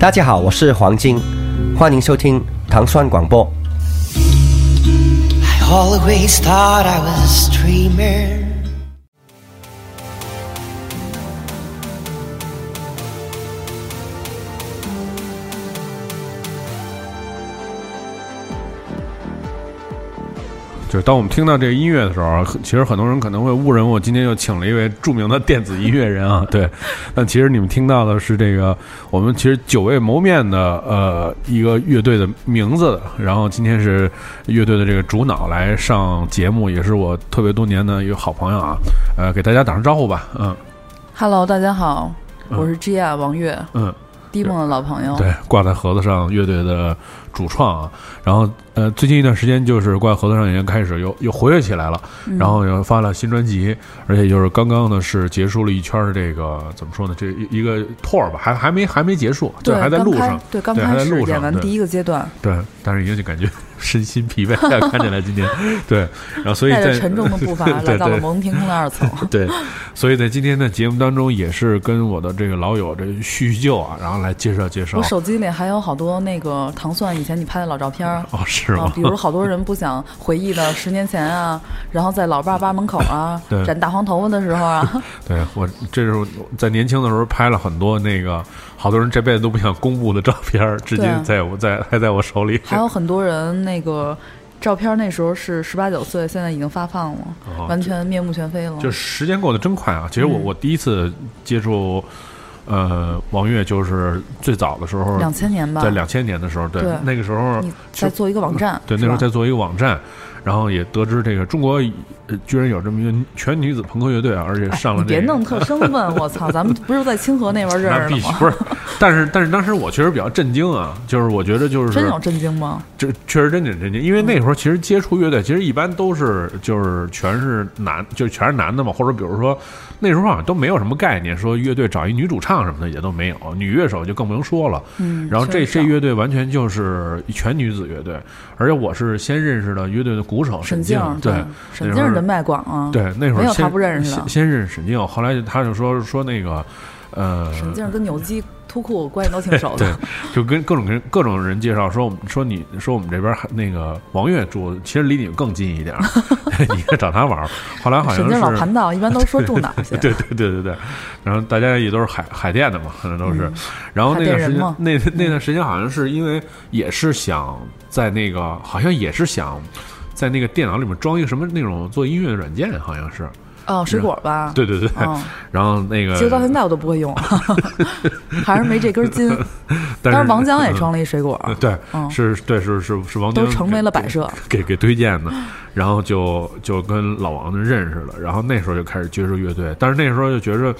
大家好，我是黄金，欢迎收听糖蒜广播。I always thought I was a dreamer. 就是当我们听到这个音乐的时候，其实很多人可能会误认为我今天又请了一位著名的电子音乐人啊，对。但其实你们听到的是这个我们其实久未谋面的呃一个乐队的名字，然后今天是乐队的这个主脑来上节目，也是我特别多年的一个好朋友啊，呃，给大家打声招呼吧，嗯 Hello，大家好，我是 Gia 王悦，嗯。迪梦的老朋友。对，挂在盒子上乐队的主创啊，然后呃，最近一段时间就是挂在盒子上已经开始又又活跃起来了，然后又发了新专辑，而且就是刚刚呢是结束了一圈儿这个怎么说呢，这一一个 tour 吧，还还没还没结束，就对，还在路上，对，刚对还在开始路上。对演完第一个阶段，对，但是已经就感觉身心疲惫，看起来今天 对，然后所以在带着沉重的步伐 来到了对蒙天空的二层。对，所以在今天的节目当中，也是跟我的这个老友这叙叙旧啊，然后来介绍介绍我。手机里还有好多那个糖蒜以前你拍的老照片儿。哦，是吗？啊，比如好多人不想回忆的十年前啊，然后在老爸爸门口啊对，染大黄头发的时候啊，对我，这是我在年轻的时候拍了很多那个，好多人这辈子都不想公布的照片儿，至今在我在还在我手里。还有很多人那个照片那时候是十八九岁，现在已经发放了，哦完全面目全非了。就时间过得真快啊！其实我、嗯。我第一次接触呃王悦，就是最早的时候，两千年吧，在两千年的时候，对。对。那个时候在做一个网站，对，那时候在做一个网站，然后也得知这个中国呃居然有这么一个全女子朋克乐队啊，而且上了别弄特生分，我操！咱们不是在清河那边认识的吗？不是，但是但是当时我确实比较震惊啊，就是我觉得就是真有震惊吗？这确实真挺震惊，因为那时候其实接触乐队，其实一般都是就是全是男，就是全是男的嘛，或者比如说那时候好像都没有什么概念，说乐队找一女主唱什么的也都没有，女乐手就更不用说了。嗯，然后这这乐队完全就是全女子乐队，而且我是先认识的乐队的鼓手静沈静，，对，沈静人脉广啊，，对，那会儿先没有他不认识的先先认识沈静，后来就他就说说那个呃，沈静跟扭机突库关系都挺熟对的。就跟各种人各种人介绍说我们说你说我们这边还那个王悦住，其实离你们更近一点儿，你应该找他玩儿。后来好像沈静老是。盘道，一般都说住哪去 对对对对对，然后大家也都是海海淀的嘛，可能都是。嗯然后那段时间那那段时间好像是因为也是想在那个，好像也是想在那个电脑里面装一个什么那种做音乐的软件，好像是。哦，水果吧？对对对，嗯，然后那个其实到现在我都不会用，还是没这根筋。但是王江也嗯装了一水果，对，嗯。是，对，是是是王江都成为了摆设。给给推荐的，然后就就跟老王就认识了，然后那时候就开始接触乐队，但是那时候就觉着，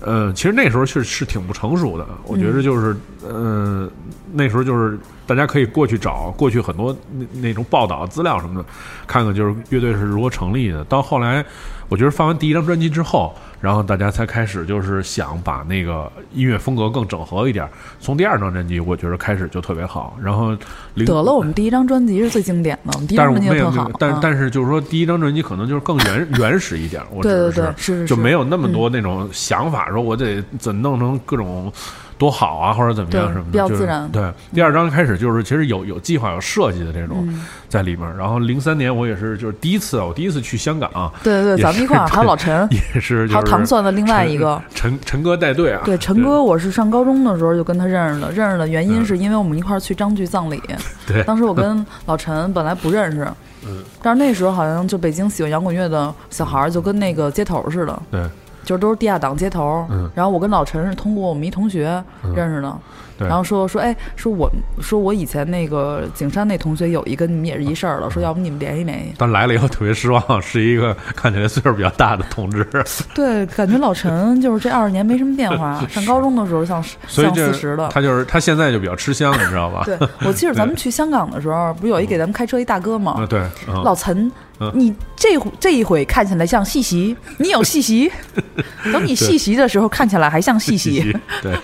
呃，其实那时候是是挺不成熟的，我觉得就是，呃，那时候就是大家可以过去找过去很多那那种报道资料什么的，看看就是乐队是如何成立的。到后来，我觉得发完第一张专辑之后，然后大家才开始就是想把那个音乐风格更整合一点。从第二张专辑，我觉得开始就特别好，然后零得了，我们第一张专辑是最经典的，我们第一但是张专辑就特好我没有没有，。但但是就是说，第一张专辑可能就是更原原始一点，我指对的对对，是是就没有那么多那种想法，说我得怎弄成各种多好啊，或者怎么样什么的，比较就是自然。对，第二章开始就是其实有有计划、有设计的这种嗯。在里面。然后零三年我也是就是第一次，我第一次去香港啊，对对对，咱们一块儿 还有老陈，也是还有就是糖蒜的另外一个。陈陈哥带队啊，对，陈哥，我是上高中的时候就跟他认识的，认识的原因是因为我们一块儿去张炬葬礼。嗯 对。当时我跟老陈本来不认识，嗯，但是那时候好像就北京喜欢摇滚乐的小孩儿就跟那个街头似的，对就是都是地下党街头。嗯然后我跟老陈是通过我们一同学认识的。对然后说说，哎，说我说我以前那个景山那同学有一个你们也是一事儿了，说要不你们联系联系。但来了以后特别失望，是一个 看起来岁数比较大的同志，对，感觉老陈就是这二十年没什么变化，上高中的时候像像四十的。他就是他现在就比较吃香，你知道吧？对，我记得咱们去香港的时候，不是有一给咱们开车一大哥吗？啊，对，嗯老陈嗯，你这这一回看起来像细习，你有细习，等你细习的时候看起来还像细习。对，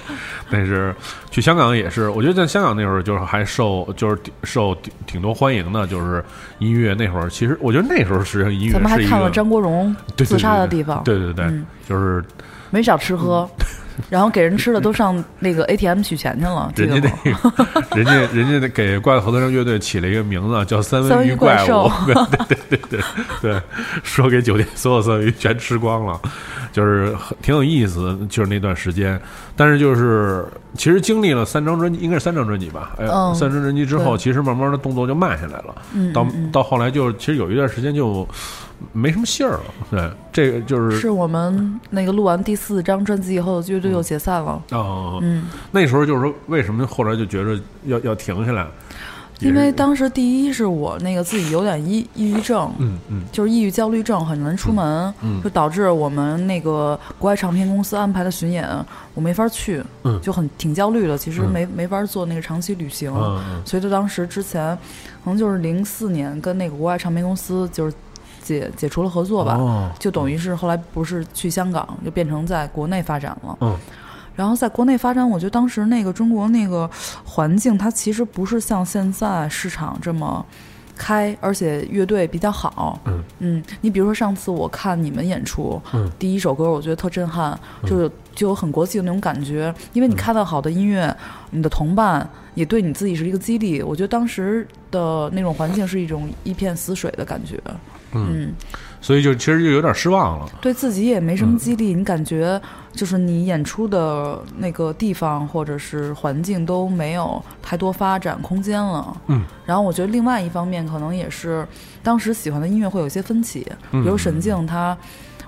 但是去香港也是，我觉得在香港那会儿就是还受就是挺受挺挺多欢迎的，就是音乐那会儿，其实我觉得那时候实际上音乐咱们还看了张国荣自杀的地方，对对对，嗯。就是没少吃喝。然后给人吃的都上那个 ATM 取钱去了，人家？那个，人家人家给怪合作社乐队起了一个名字叫三文鱼怪怪物兽，对对对对对，说给酒店所有三文鱼全吃光了，就是很挺有意思，就是那段时间。但是就是其实经历了三张专辑，应该是三张专辑吧？哎，嗯三张专辑之后，其实慢慢的动作就慢下来了。嗯，到到后来就其实有一段时间就没什么信儿了。对，这个就是是我们那个录完第四张专辑以后，乐队又解散了。哦，嗯，那时候就是说，为什么后来就觉着要要停下来？因为当时第一是我那个自己有点抑抑郁症，嗯嗯。就是抑郁焦虑症，很难出门，嗯就导致我们那个国外唱片公司安排的巡演，我没法去，嗯。就很挺焦虑的。其实嗯。没、没法做那个长期旅行，所以就当时之前，可能就是零四年跟那个国外唱片公司就是解解除了合作吧，哦就等于是后来不是去香港，就变成在国内发展了。嗯然后在国内发展，我觉得当时那个中国那个环境，它其实不是像现在市场这么开，而且乐队比较好。嗯你比如说上次我看你们演出，嗯第一首歌我觉得特震撼，就有就有很国际的那种感觉，因为你看到好的音乐，你的同伴也对你自己是一个激励。我觉得当时的那种环境是一种一片死水的感觉。嗯。所以就其实就有点失望了。对自己也没什嗯。么激励，你感觉就是你演出的那个地方或者是环境都没有太多发展空间了。嗯，然后我觉得另外一方面可能也是当时喜欢的音乐会有一些分歧，嗯。比如沈静他，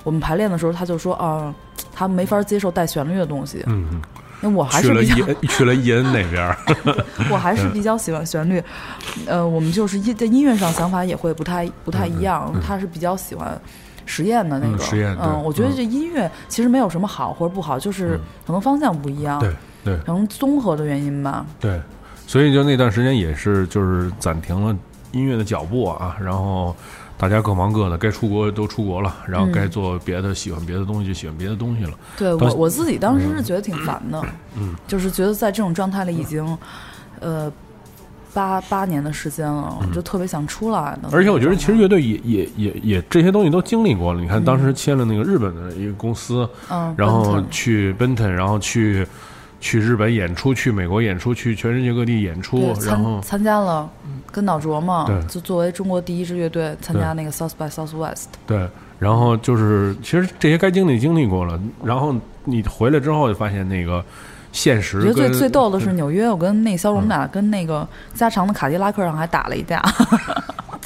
我们排练的时候他就说啊，他没法接受带旋律的东西，嗯，嗯那我还是去了伊恩去了伊恩那边儿。我还是比较喜欢旋律，呃，我们就是音在音乐上想法也会不太不太一样，他是比较喜欢实验的那个，嗯实验嗯，我觉得嗯。这音乐其实没有什么好或者不好，就是可能方向不一样，对对。可能综合的原因吧，对，所以就那段时间也是就是暂停了音乐的脚步啊，然后大家各忙各的，该出国都出国了，然后嗯该做别的喜欢别的东西就喜欢别的东西了。对我我自己当时是觉得挺烦的，嗯，就是觉得在这种状态里已经，呃。八八年的时间了，我就特别想出来而且我觉得其实乐队也也也也这些东西都经历过了。你看当时签了那个日本的一个公司，嗯，然后去 Benton，然后去去日本演出，去美国演出，去全世界各地演出，然后参参加了跟脑卓嘛，就作为中国第一支乐队参加那个 South by Southwest。对，然后就是其实这些该经历经历过了，然后你回来之后就发现那个现实我觉得最最逗的是纽约，我跟那肖荣俩跟那个加长的卡迪拉克上还打了一架，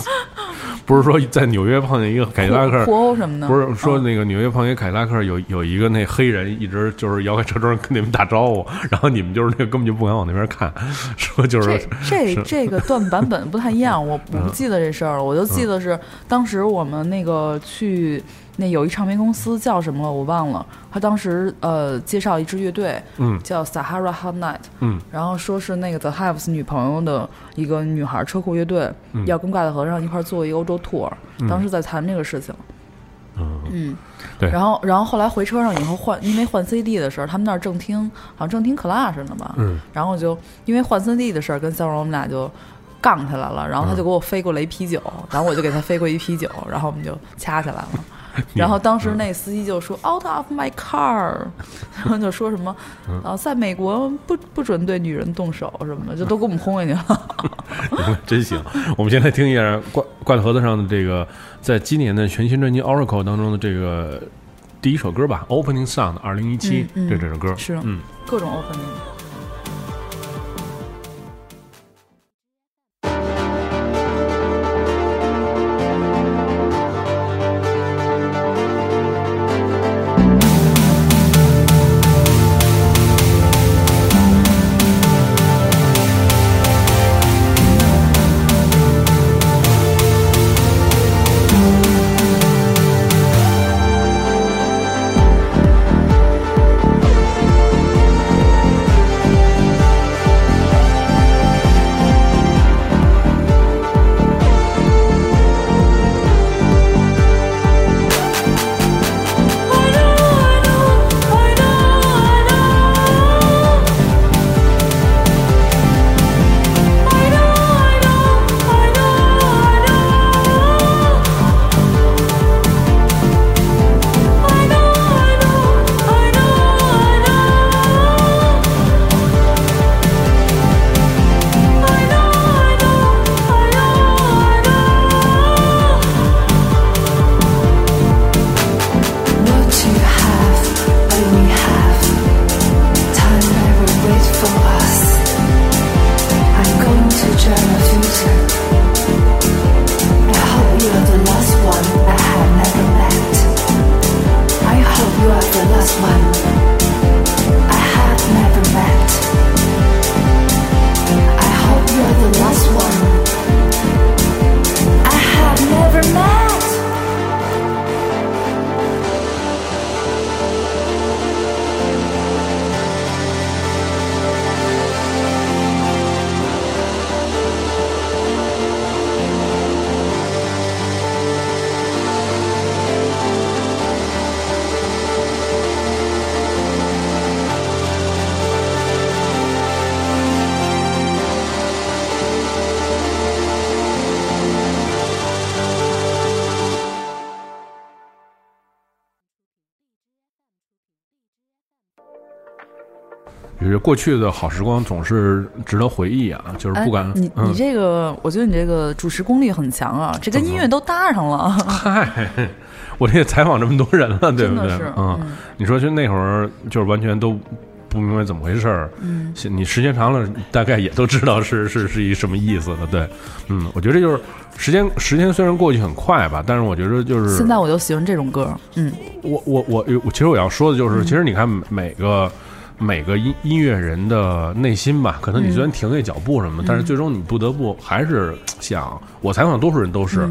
不是说在纽约碰见一个凯迪拉克互。殴什么的。不是说嗯那个纽约碰见凯迪拉克有有一个那黑人一直就是摇开车窗跟你们打招呼，然后你们就是那个根本就不敢往那边看，说就是这 这个段版本不太一样，我我不记得这事儿了，我就记得是当时我们那个去那有一唱片公司叫什么了，我忘了。他当时呃介绍一支乐队，嗯。叫 Sahara Hot Night，嗯。然后说是那个 The Hives 女朋友的一个女孩车库乐队，要跟挂在和尚一块儿做一个欧洲 tour，、当时在谈这个事情。嗯嗯，对。然后然后后来回车上以后换，因为换 CD 的事儿，他们那儿正听好像正听 Clash 呢吧，嗯，然后就因为换 CD 的事儿跟肖荣我们俩就杠起来了，然后他就给我飞过来一啤酒，然后我就给他飞过一啤酒，然后我们就掐起来了。然后当时那司机就说 “out of my car”，然后就说什么啊，在美国不不准对女人动手什么的，就都给我们轰下去了。真行。我们先来听一下挂挂在盒子上的这个，在今年的全新专辑《Oracle》当中的这个第一首歌吧，《Opening Sound》二零一七，这这首歌是嗯。各种 opening。就是过去的好时光总是值得回忆啊，就是哎不管你嗯你这个，我觉得你这个主持功力很强啊，这跟音乐都搭上了。嗨，我这也采访这么多人了，对不对？嗯，你说就那会儿就是完全都不明白怎么回事儿，嗯，你时间长了大概也都知道是是是一什么意思了，对，嗯，我觉得这就是时间时间虽然过去很快吧，但是我觉得就是现在我就喜欢这种歌，嗯，我我我我，其实我要说的就是，其实你看每个每个音音乐人的内心吧，可能你虽然停下脚步什么，但是最终你不得不还是想，我采访多数人都是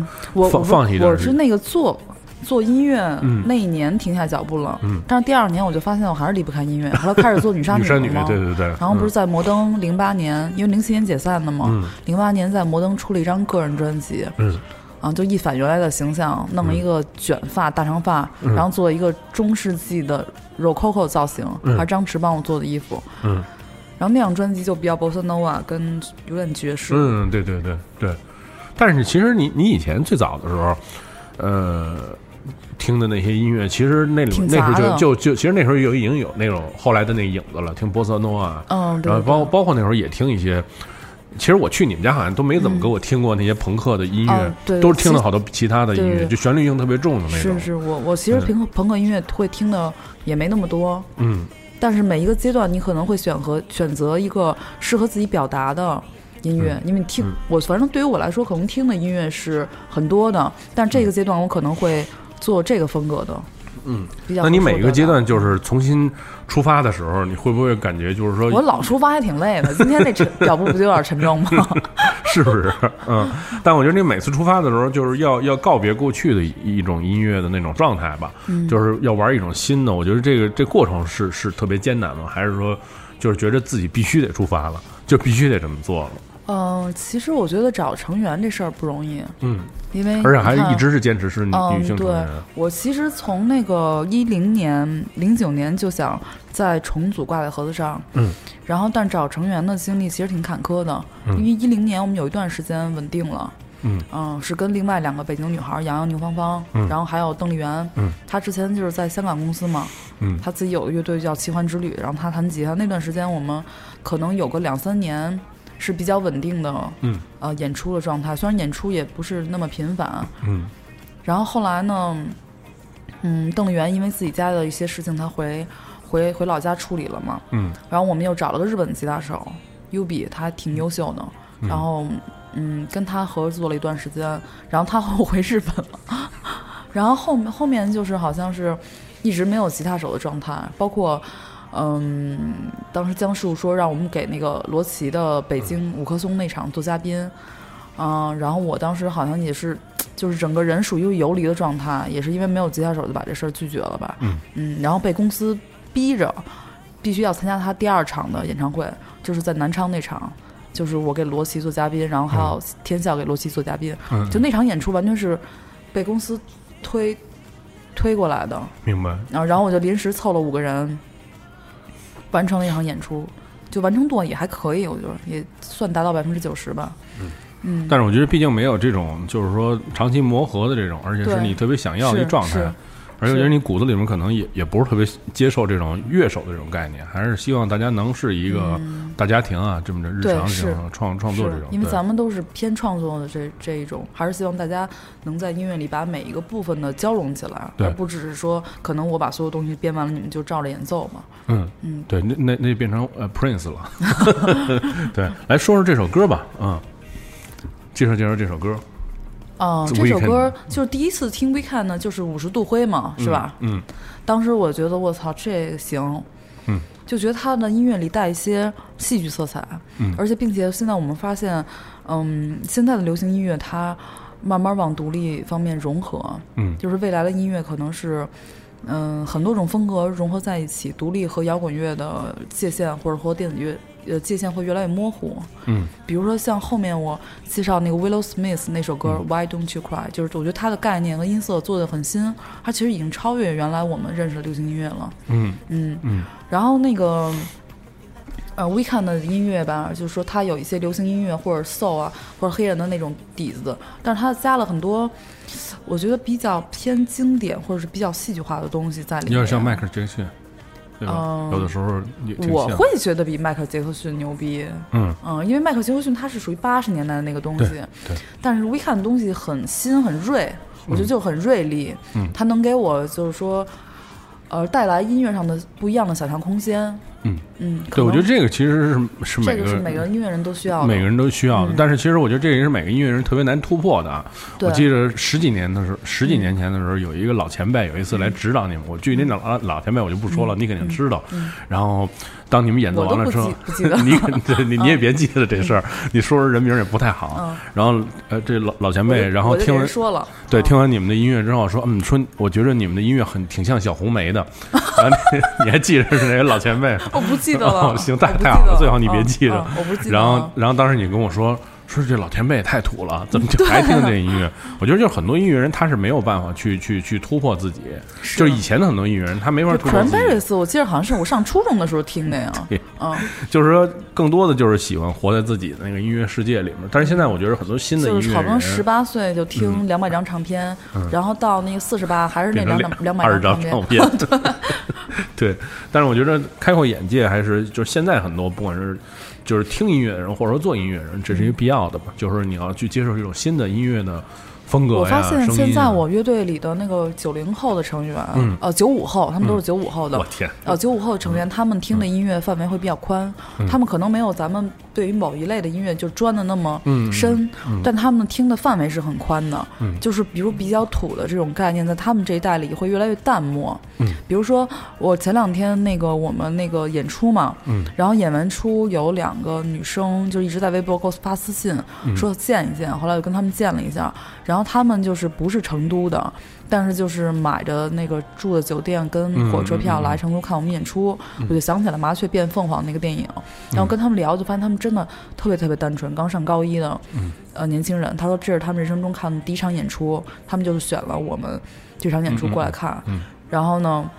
放放弃一段。我是那个做做音乐、嗯。那一年停下脚步了，嗯。但是第二年我就发现我还是离不开音乐，后来开始做女杀女山 女对对对，然后不是在摩登零八年，因为零七年解散的嘛嗯，零八、年在摩登出了一张个人专辑，嗯。啊，就一反原来的形象，弄了一个卷发、大长发，嗯。然后做一个中世纪的 rococo 造型，嗯还是张弛帮我做的衣服。嗯然后那张专辑就比较 bossa nova，跟有点爵士。嗯，对对对对。但是其实你你以前最早的时候，呃。听的那些音乐，其实那那时候就就就，其实那时候有已经有那种后来的那影子了，听波斯诺啊，嗯，对然后对包包括那时候也听一些，其实我去你们家好像都没怎么给我听过那些朋克的音乐，都是听了好多其他的音乐，就旋律性特别重的那种。是是，我我其实朋克朋克音乐会听的也没那么多，嗯。但是每一个阶段你可能会选和选择一个适合自己表达的音乐，因为你听、嗯。我反正对于我来说，可能听的音乐是很多的，但这个阶段我可能会做这个风格的，嗯，比较。那你每个阶段。就是重新出发的时候，你会不会感觉就是说，我老出发还挺累的，今天那沉 脚步不就有点沉重吗？是不是？嗯，但我觉得你每次出发的时候，就是要要告别过去的一一种音乐的那种状态吧，嗯就是要玩一种新的。我觉得这个这过程是是特别艰难吗？还是说就是觉得自己必须得出发了，就必须得这么做了？嗯、其实我觉得找成员这事儿不容易，嗯，因为而且还一直是坚持是女嗯，女性成对员。我其实从那个一零年、零九年就想再重组挂在盒子上，嗯，然后但找成员的经历其实挺坎坷的，嗯因为一零年我们有一段时间稳定了。嗯是跟另外两个北京女孩杨洋、牛芳芳，嗯然后还有邓丽媛，嗯，她之前就是在香港公司嘛，嗯她自己有个乐队叫奇幻之旅，然后她弹吉他。那段时间我们可能有个两三年是比较稳定的，嗯呃，演出的状态，虽然演出也不是那么频繁，嗯然后后来呢，嗯，邓丽媛因为自己家的一些事情，她回回回老家处理了嘛。嗯然后我们又找了个日本吉他手 Ubi，他挺优秀的。然后嗯，跟他合作了一段时间，然后他后回日本了。然后后面后面就是好像是一直没有吉他手的状态，包括。嗯，当时江树说让我们给那个罗琦的北京五棵松那场做嘉宾，嗯、然后我当时好像也是，就是整个人属于游离的状态，也是因为没有吉他手就把这事儿拒绝了吧。嗯。然后被公司逼着必须要参加他第二场的演唱会，就是在南昌那场，就是我给罗琦做嘉宾，然后还有天笑给罗琦做嘉宾，嗯，就那场演出完全是被公司推推过来的，明白。然后然后我就临时凑了五个人，完成了一场演出，就完成度也还可以，我觉得也算达到百分之九十吧。嗯嗯，但是我觉得毕竟没有这种就是说长期磨合的这种，而且是你特别想要的一是状态是。而且我觉得你骨子里面可能也也不是特别接受这种乐手的这种概念，还是希望大家能是一个大家庭啊，这么着日常这种创创作这种。因为咱们都是偏创作的这这一种，还是希望大家能在音乐里把每一个部分的交融起来，对。而不只是说可能我把所有东西编完了，你们就照着演奏嘛。嗯。嗯，对，那那那变成呃 Prince 了。对，来说说这首歌吧，嗯，介绍介绍这首歌，嗯这首歌就是第一次听 Weekend 呢，就是五十度灰嘛，是吧？嗯？当时我觉得我操，这行，嗯，就觉得他的音乐里带一些戏剧色彩，嗯而且并且现在我们发现，嗯，现在的流行音乐它慢慢往独立方面融合，嗯就是未来的音乐可能是。嗯，很多种风格融合在一起，独立和摇滚乐的界限，或者和电子乐呃界限会越来越模糊。嗯比如说像后面我介绍那个 Willow Smith 那首歌、Why Don't You Cry，就是我觉得它的概念和音色做的很新，它其实已经超越原来我们认识的流行音乐了。嗯嗯，嗯然后那个呃 Weekend 的音乐吧，就是说它有一些流行音乐或者 soul 啊，或者黑人的那种底子，但是它加了很多我觉得比较偏经典或者是比较戏剧化的东西在里面。有点像迈克尔·杰克逊，对吧？嗯。有的时候也我会觉得比迈克尔·杰克逊牛逼，嗯。嗯，因为迈克尔·杰克逊他是属于八十年代的那个东西，对但是 Weekend 的东西很新很锐，我觉得就很锐利，嗯。它能给我就是说，呃，带来音乐上的不一样的想象空间，嗯。嗯，对，我觉得这个其实是是每个这个是每个音乐人都需要的，每个人都需要的，嗯。但是其实我觉得这也是每个音乐人特别难突破的啊。我记得十几年的时候，十几年前的时候，有一个老前辈有一次来指导你们，我具体那老老前辈我就不说了，你肯定知道。然后当你们演奏完了之后 你你你也别记得这事儿，你说说人名也不太好。嗯。然后呃，这老老前辈，然后听完说了，对，嗯。听完你们的音乐之后说，嗯，说我觉得你们的音乐很挺像小红梅的，然后你你还记着是哪个老前辈？我不记得了，哦行，太太好了，最好你别嗯记着。嗯我不记得然后，然后当时你跟我说，说这老前辈也太土了，怎么就还听这音乐？我觉得就是很多音乐人他是没有办法去去去突破自己，就是以前的很多音乐人他没法突破自己，Cranberries，我记得好像是我上初中的时候听的呀 对，嗯，就是说更多的就是喜欢活在自己的那个音乐世界里面。但是现在我觉得很多新的音乐就是好像十。八岁就听两百张唱片，然后到那个四十八还是那变成两两百二十张唱唱片，对。但是我觉得开阔眼界还是就是现在很多不管是就是听音乐的人或者说做音乐人，这是一个必要的吧。就是你要去接受一种新的音乐的风格、我发现现在我乐队里的那个九零后的成员，嗯呃，九五后，他们都是九五后的。我天，呃，九五后的成员，他们听的音乐范围会比较宽，他们可能没有咱们对于某一类的音乐就钻的那么嗯深，但他们听的范围是很宽的。嗯就是比如比较土的这种概念，在他们这一代里会越来越淡漠。嗯比如说我前两天那个我们那个演出嘛，嗯然后演完出有两个女生就一直在微博给我发私信，嗯说见一见，后来我跟他们见了一下，然后他们就是不是成都的，但是就是买着那个住的酒店跟火车票来成都看我们演出，我就想起来《麻雀变凤凰》那个电影，然嗯后跟他们聊，就发现他们真的特别特别单纯，刚上高一的，嗯。呃年轻人，他说这是他们人生中看的第一场演出，他们就是选了我们这场演出过来看，然后呢。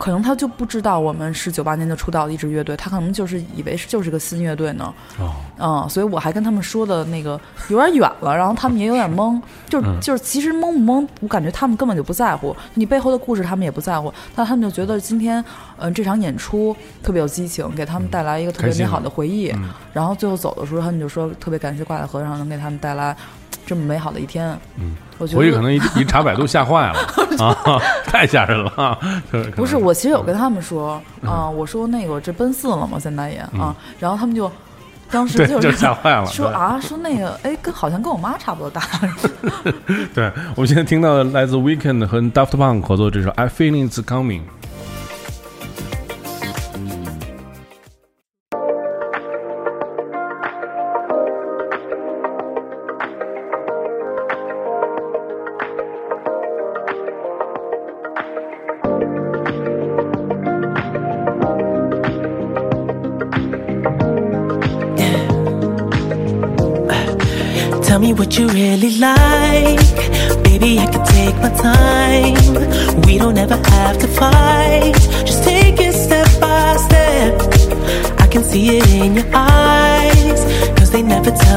可能他就不知道我们是九八年就出道的一支乐队，他可能就是以为是就是个新乐队呢。哦，嗯，所以我还跟他们说的那个 有点远了，然后他们也有点懵，就是嗯。就是其实懵不懵，我感觉他们根本就不在乎。你背后的故事，他们也不在乎，但他们就觉得今天嗯、呃这场演出特别有激情，给他们带来一个特别美好的回忆，嗯。然后最后走的时候，他们就说特别感谢挂在和尚能给他们带来这么美好的一天。嗯，回去可能一 一查百度吓坏了 啊，太吓人了不是，我其实有跟他们说啊、我说那个这奔四了嘛，现在也啊，然后他们就 当时就就是吓坏了。说啊，说那个，哎，跟好像跟我妈差不多大。对，我们现在听到的来自 Weekend 和 Daft Punk 合作这首《I Feel It's Coming》。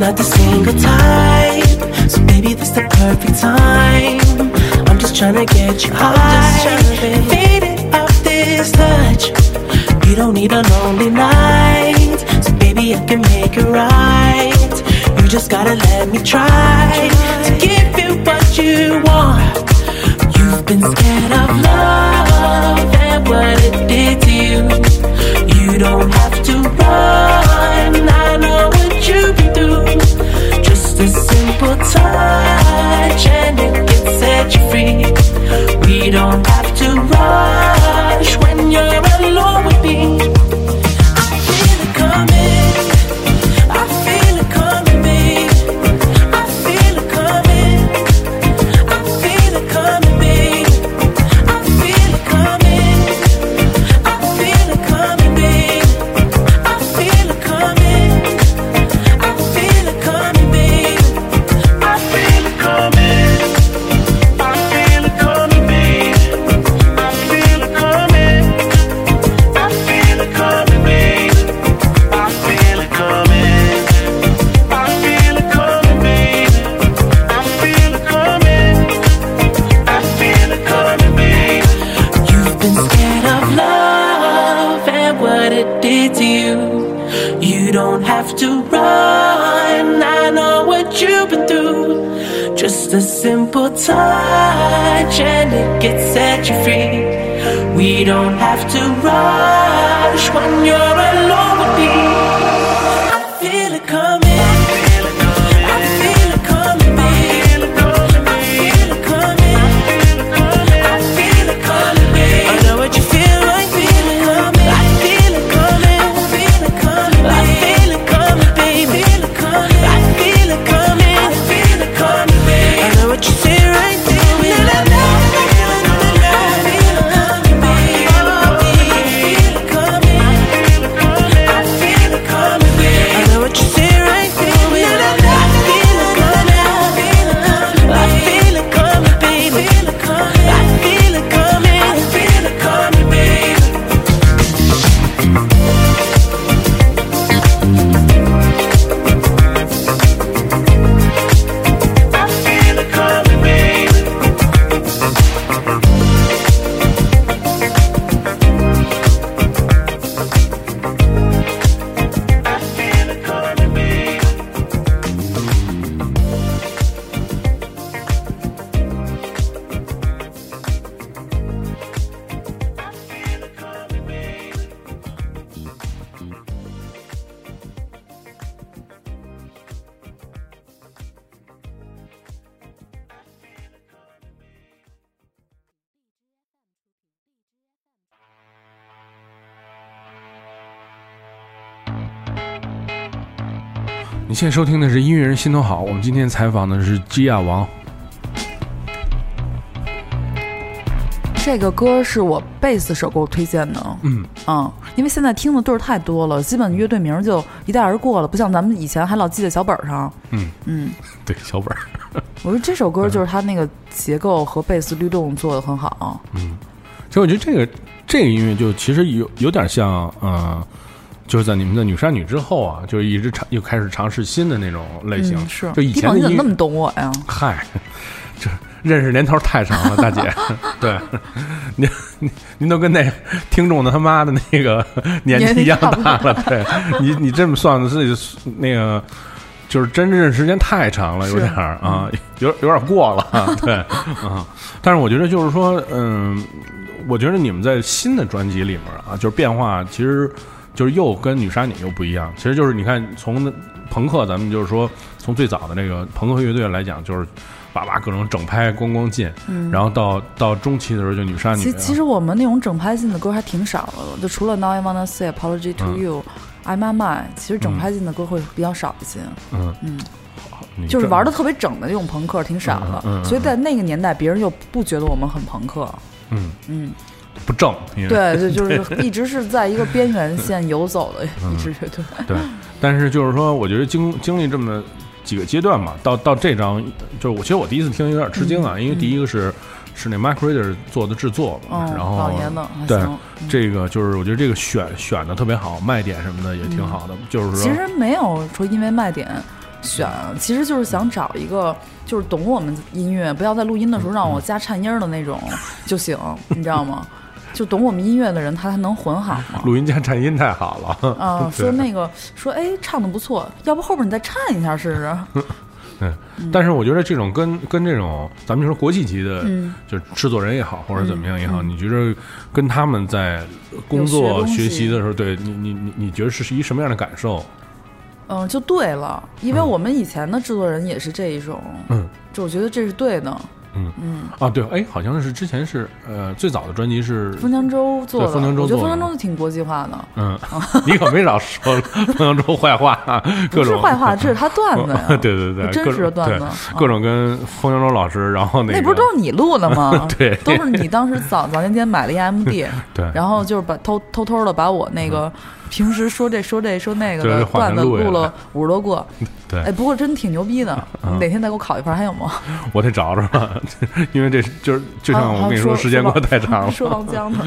Not the single type, so baby, this the perfect time. I'm just trying to get you high, faded off this touch. You don't need a lonely night, so baby, I can make it right. You just gotta let me try to give you what you want. You've been scared of love and what it did to you. You don't have to run. I what you've been through. Just a simple touch and it 现在收听的是音乐人心头好，我们今天采访的是基亚王。这个歌是我贝斯手给我推荐的，嗯嗯，因为现在听的对儿太多了，基本乐队名儿就一带而过了，不像咱们以前还老记在小本儿上。嗯嗯，对，小本儿。我说这首歌就是它那个结构和贝斯律动做的很好。嗯其实我觉得这个这个音乐就其实有有点像，呃，就是在你们的女山女之后啊，就一直尝又开始尝试新的那种类型。嗯，是。就以前你怎么那么懂我呀？嗨，这认识年头太长了，大姐。对，您您您都跟那听众的他妈的那个 年纪一样大了。对你你这么算的是那个。就是真认识时间太长了，有点儿啊，有有点过了啊，对啊。但是我觉得就是说，嗯，我觉得你们在新的专辑里面啊，就是变化，其实就是又跟女杀女又不一样。其实就是你看，从朋克，咱们就是说从最早的那个朋克乐队来讲，就是叭叭各种整拍咣咣进，然后到到中期的时候就女杀女、啊。其其实我们那种整拍进的歌还挺少的，就除了 Now I Wanna Say Apology to 嗯 You、I My My，其实整拍进的歌会比较少一些。嗯嗯，就是玩的特别整的那种朋克挺少的，嗯嗯嗯所以在那个年代，别人就不觉得我们很朋克。嗯嗯，不正，因为对，就 就是一直是在一个边缘线游走的一支乐队。对，但是就是说，我觉得经经历这么几个阶段嘛，到到这张，就是我其实我第一次听有点吃惊啊，因为第一个是是那 Mike Reader 做的制作嘛，嗯，然后老爷子还对行。这个就是我觉得这个选选的特别好，卖点什么的也挺好的，就是说其实没有说因为卖点选，其实就是想找一个就是懂我们音乐，不要在录音的时候让我加颤音儿的那种就行，你知道吗？就懂我们音乐的人，他才能混好嘛。录音加颤音太好了，啊，说那个说，哎，唱的不错，要不后边你再颤一下试试？嗯，但是我觉得这种跟跟这种咱们就说国际级的，嗯就是制作人也好，或者怎么样也好，你觉得跟他们在工作学学习的时候，对你你你你觉得是一什么样的感受？嗯，就对了，因为我们以前的制作人也是这一种，嗯，就我觉得这是对的。嗯嗯，啊，对，哎，好像是之前是呃最早的专辑是封江州做的，对封江州我觉得封江州就挺国际化的，嗯，你可没少说封江州坏话，各不是种坏话，这是他段子呀。对对对，真实的段子各种跟封江州老师，然后那个那不是都是你录的吗？对都是你当时早早年间买了一 MD，对然后就是把偷偷偷的把我那个平时说这说这说那个的段子录了五十多个，对哎，不过真挺牛逼的。嗯哪天再给我烤一盘，还有吗？我得找找，因为这就是就像我跟你说时间过得太长了，说王江的，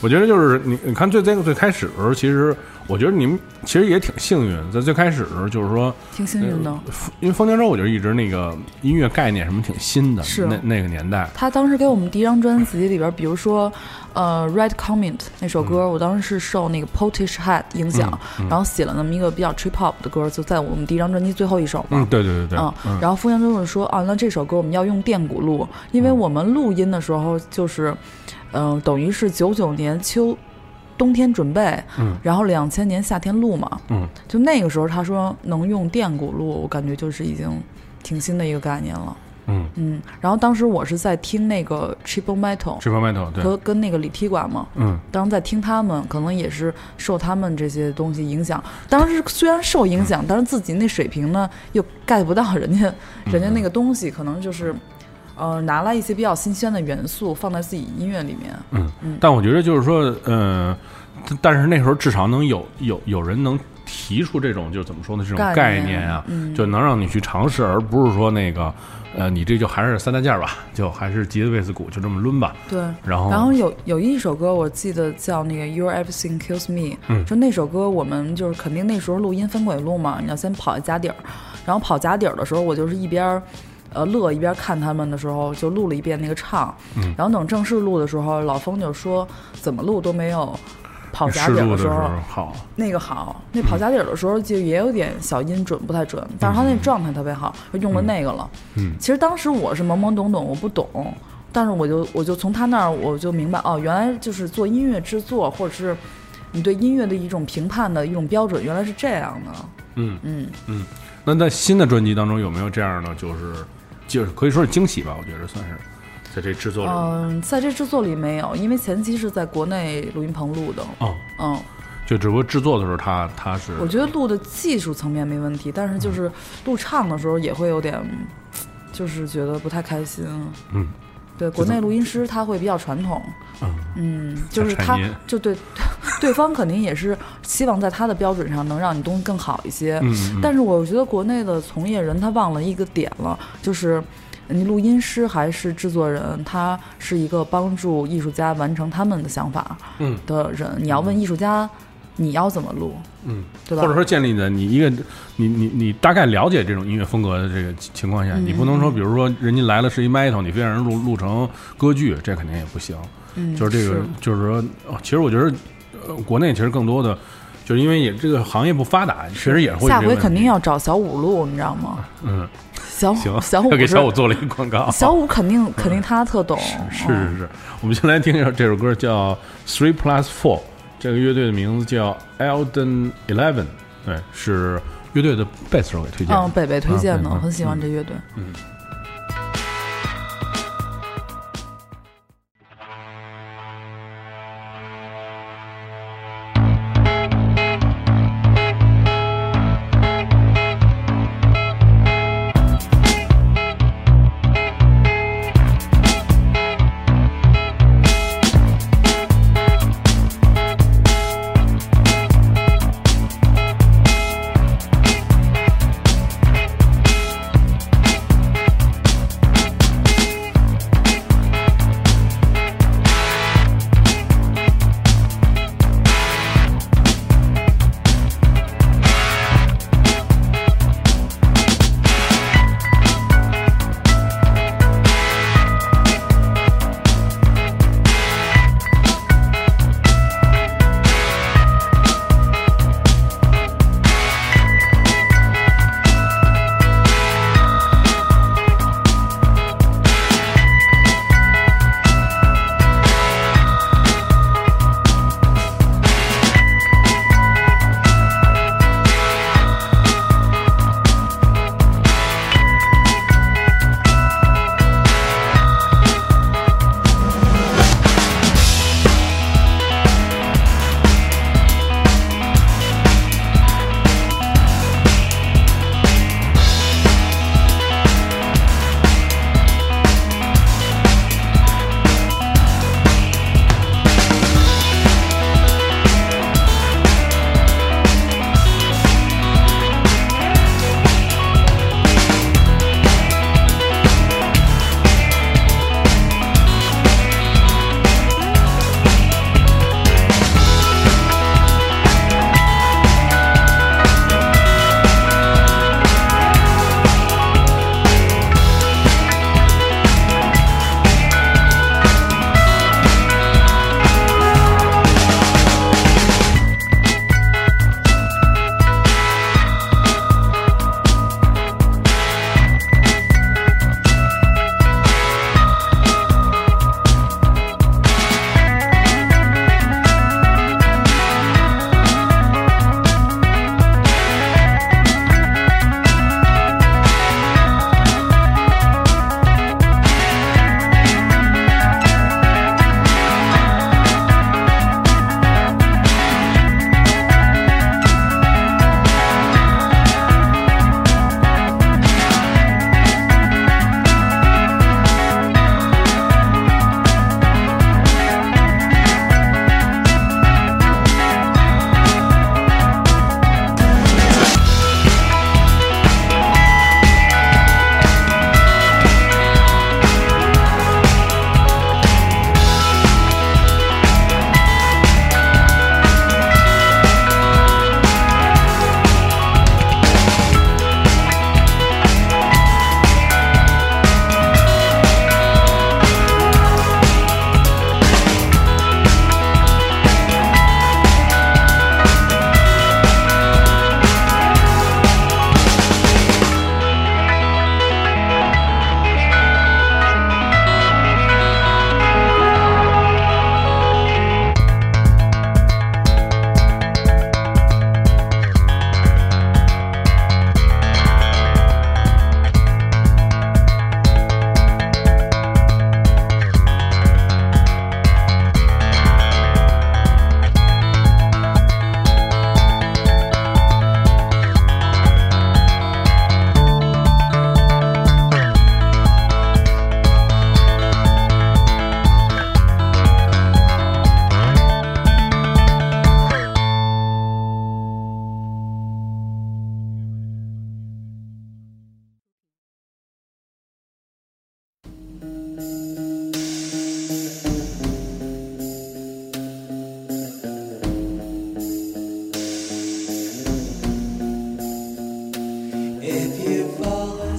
我觉得就是你，你看最这个最开始的时候，其实我觉得你们其实也挺幸运，在最开始的时候，就是说，挺幸运的。因为方江州，我觉得一直那个音乐概念什么挺新的，是。那那个年代，他当时给我们第一张专辑里边，比如说，呃，《Red Comment》那首歌，嗯。我当时是受那个 Potish Head 影响，然后写了那么一个比较 trip hop 的歌，就在我们第一张专辑最后一首嘛。嗯，对对对对，嗯，然后付先就说啊，那这首歌我们要用电鼓录，因为我们录音的时候就是，嗯、等于是九九年秋冬天准备，嗯，然后两千年夏天录嘛，嗯，就那个时候他说能用电鼓录，我感觉就是已经挺新的一个概念了，嗯。嗯，然后当时我是在听那个 Triple Metal，Triple Metal，对，和跟那个李踢馆嘛，嗯。当时在听他们，可能也是受他们这些东西影响。当时虽然受影响，但是自己那水平呢又 get 不到人家人家那个东西，可能就是呃拿来一些比较新鲜的元素放在自己音乐里面。嗯，但我觉得就是说，呃，但但是那时候至少能有有有人能提出这种就怎么说呢，这种概概念念啊，嗯就能让你去尝试，而不是说那个，呃，你这就还是三大件儿吧，就还是吉他、贝斯、鼓，就这么抡吧。对，然后，然后有有一首歌我记得叫那个 Your Everything Kills Me，、嗯就那首歌我们就是肯定那时候录音分轨录嘛，你要先跑一家底儿，然后跑家底儿的时候，我就是一边儿。呃，乐一边看他们的时候，就录了一遍那个唱，嗯然后等正式录的时候，老峰就说怎么录都没有跑家试录的时候候好，那个好。那跑家底儿的时候就也有点小音准不太准，但是他那状态特别好，就用了那个了。嗯其实当时我是懵懵懂懂，我不懂，但是我就我就从他那儿我就明白，哦，原来就是做音乐制作，或者是你对音乐的一种评判的一种标准，原来是这样的。嗯嗯嗯，那在新的专辑当中有没有这样的，就是就是可以说是惊喜吧？我觉得算是在这制作里。嗯，在这制作里没有，因为前期是在国内录音棚录的。嗯，嗯，就只不过制作的时候他他是我觉得录的技术层面没问题，但是就是录唱的时候也会有点，就是觉得不太开心。嗯，对，国内录音师他会比较传统，嗯嗯，就是他就对 对方肯定也是希望在他的标准上能让你东西更好一些。但是我觉得国内的从业人他忘了一个点了，就是你录音师还是制作人，他是一个帮助艺术家完成他们的想法嗯的人。你要问艺术家你要怎么录，嗯，对吧？或者说建立在你一个你你你大概了解这种音乐风格的这个情况下，嗯。你不能说比如说人家来了是一 metal，你非让人录录成歌剧，这肯定也不行。嗯，就是这个，就是说，哦其实我觉得，呃，国内其实更多的，就是因为也这个行业不发达，确实也会下回肯定要找小五录，你知道吗？嗯，小行，五小五要 给小五做了一个广告。小五肯定肯定他特懂，是是是，我们先来听一下这首歌，叫《Three Plus Four》，这个乐队的名字叫 Elden Eleven，对，是乐队的贝斯手给推荐的。嗯，北北推荐的，嗯我很喜欢这乐队。嗯。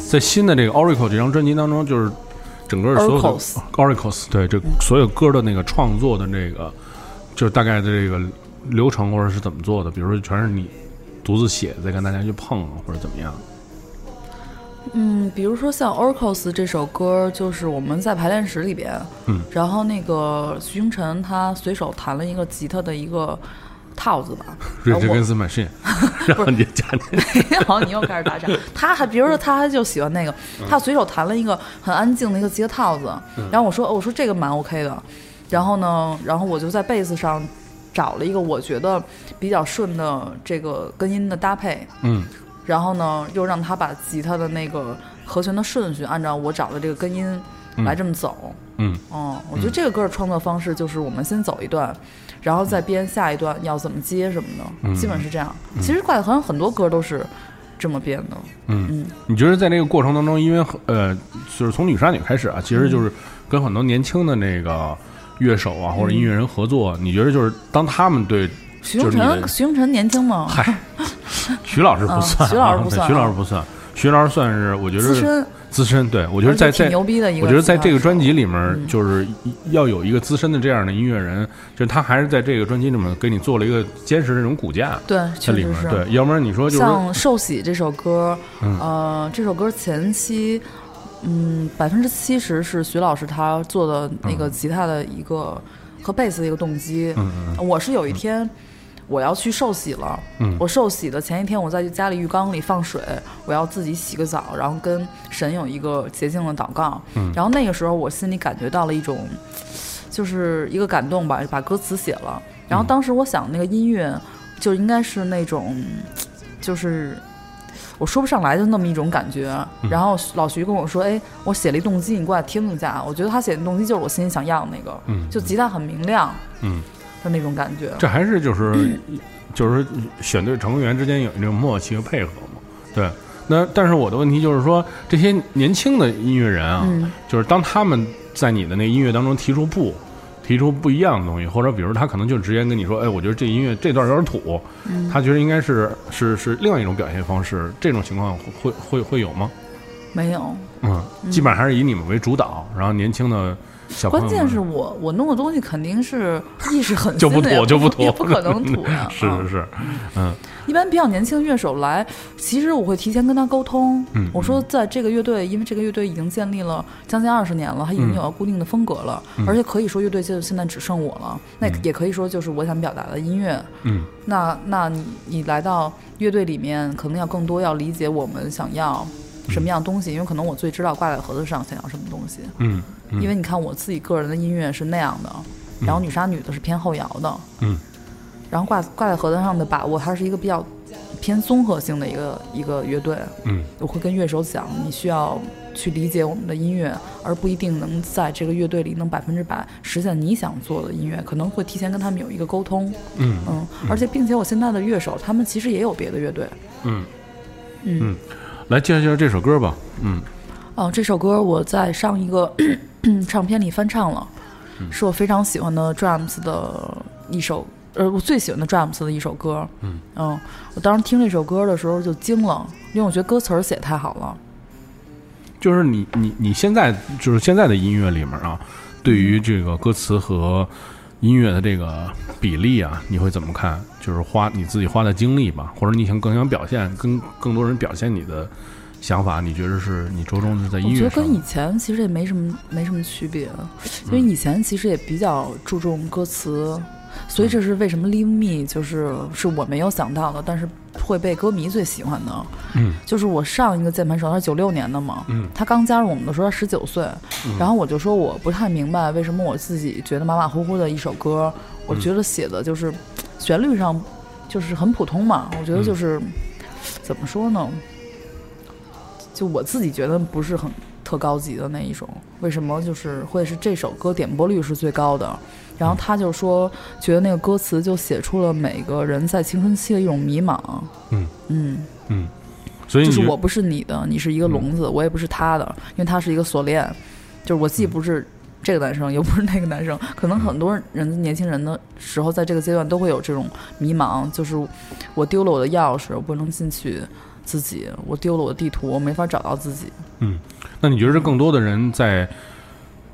在新的这个 Oracle 这张专辑当中，就是整个所有的 Oracles 对这所有歌的那个创作的那个，就是大概的这个流程或者是怎么做的，比如说全是你独自写，再跟大家去碰或者怎么样。嗯，比如说像《Oracles》这首歌，就是我们在排练室里边，嗯，然后那个徐星辰他随手弹了一个吉他的一个套子吧，瑞 然后我这根斯满信，然后你加进去，然后你又开始打岔。他还比如说他还就喜欢那个，他随手弹了一个很安静的一个吉他套子，然后我说哦我说这个蛮 OK 的，然后呢，然后我就在贝斯上找了一个我觉得比较顺的这个根音的搭配，嗯。然后呢又让他把吉他的那个和弦的顺序按照我找的这个根音来这么走。嗯。哦，我觉得这个歌的创作方式就是我们先走一段，然后再编下一段要怎么接什么的，基本是这样。其实怪好像很多歌都是这么编的。嗯，你觉得在那个过程当中，因为呃，就是从女杀女开始啊，其实就是跟很多年轻的那个乐手啊或者音乐人合作，你觉得就是当他们对徐星就是你的辰，徐星辰年轻吗？嗨，徐老师不算徐老师不算徐老师不算，徐老师算是我觉得资深，资深，对我觉得在在牛逼的一个我觉得在这个专辑里面，就是要有一个资深的这样的音乐人，就是他还是在这个专辑里面给你做了一个坚实的这种骨架对，在里面。对，要不然你说就是像《受喜》这首歌，嗯。呃，这首歌前期，嗯，百分之七十是徐老师他做的那个吉他的一个、和贝斯的一个动机。嗯嗯。我是有一天我要去受洗了，嗯我受洗的前一天，我在家里浴缸里放水，我要自己洗个澡，然后跟神有一个洁净的祷告。嗯然后那个时候我心里感觉到了一种，就是一个感动吧，把歌词写了。然后当时我想那个音乐就应该是那种，就是。我说不上来，就那么一种感觉。嗯然后老徐跟我说：“哎，我写了一动机，你过来听一下。”我觉得他写的动机就是我心里想要的那个，嗯就吉他很明亮嗯，的那种感觉。这还是就是 就是选对成员之间有那种默契和配合嘛，对。那但是我的问题就是说，这些年轻的音乐人啊，嗯就是当他们在你的那音乐当中提出不，提出不一样的东西，或者比如他可能就直接跟你说，哎，我觉得这音乐这段有点土，嗯他觉得应该是是是另外一种表现方式，这种情况会会会有吗？没有，嗯，基本上还是以你们为主导，然后年轻的关键是我我弄的东西肯定是意识很就不新的呀土就不土也不可能土呀。是啊是是，嗯一般比较年轻的乐手来，其实我会提前跟他沟通。嗯我说在这个乐队，因为这个乐队已经建立了将近二十年了，它已经有了固定的风格了，嗯而且可以说乐队就现在只剩我了。那也可以说就是我想表达的音乐。嗯那那你你来到乐队里面，可能要更多要理解我们想要什么样东西，因为可能我最知道挂在盒子上想要什么东西。嗯嗯因为你看我自己个人的音乐是那样的，然后女杀女的是偏后摇的，嗯然后挂挂在盒子上的把握，它是一个比较偏综合性的一个一个乐队。嗯我会跟乐手讲，你需要去理解我们的音乐，而不一定能在这个乐队里能百分之百实现你想做的音乐，可能会提前跟他们有一个沟通。嗯嗯，而且并且我现在的乐手，他们其实也有别的乐队。嗯，嗯，来介绍介绍这首歌吧。嗯哦，这首歌我在上一个 唱片里翻唱了，是我非常喜欢的 Drums 的一首，呃，我最喜欢的 Drums 的一首歌。嗯我当时听这首歌的时候就惊了，因为我觉得歌词儿写得太好了。就是你你你现在就是现在的音乐里面啊，对于这个歌词和音乐的这个比例啊，你会怎么看？就是花你自己花的精力吧，或者你想更想表现，跟更多人表现你的想法，你觉得是你着重是在音乐我觉得跟以前其实也没什么没什么区别，因为以前其实也比较注重歌词，所以这是为什么《Leave Me》就是是我没有想到的，但是会被歌迷最喜欢的。嗯。就是我上一个键盘手，他是九六年的嘛，嗯。他刚加入我们的时候他十九岁，然后我就说我不太明白为什么我自己觉得马马虎虎的一首歌，我觉得写的就是旋律上就是很普通嘛，我觉得就是、怎么说呢，就我自己觉得不是很特高级的那一种，为什么就是会是这首歌点播率是最高的？然后他就说，觉得那个歌词就写出了每个人在青春期的一种迷茫。嗯嗯，嗯，所以就是我不是你的，你是一个笼子，我也不是他的，因为他是一个锁链，就是我既不是这个男生，又不是那个男生。可能很多人年轻人的时候，在这个阶段都会有这种迷茫，就是我丢了我的钥匙，我不能进去自己，我丢了我的地图，我没法找到自己。嗯那你觉得更多的人在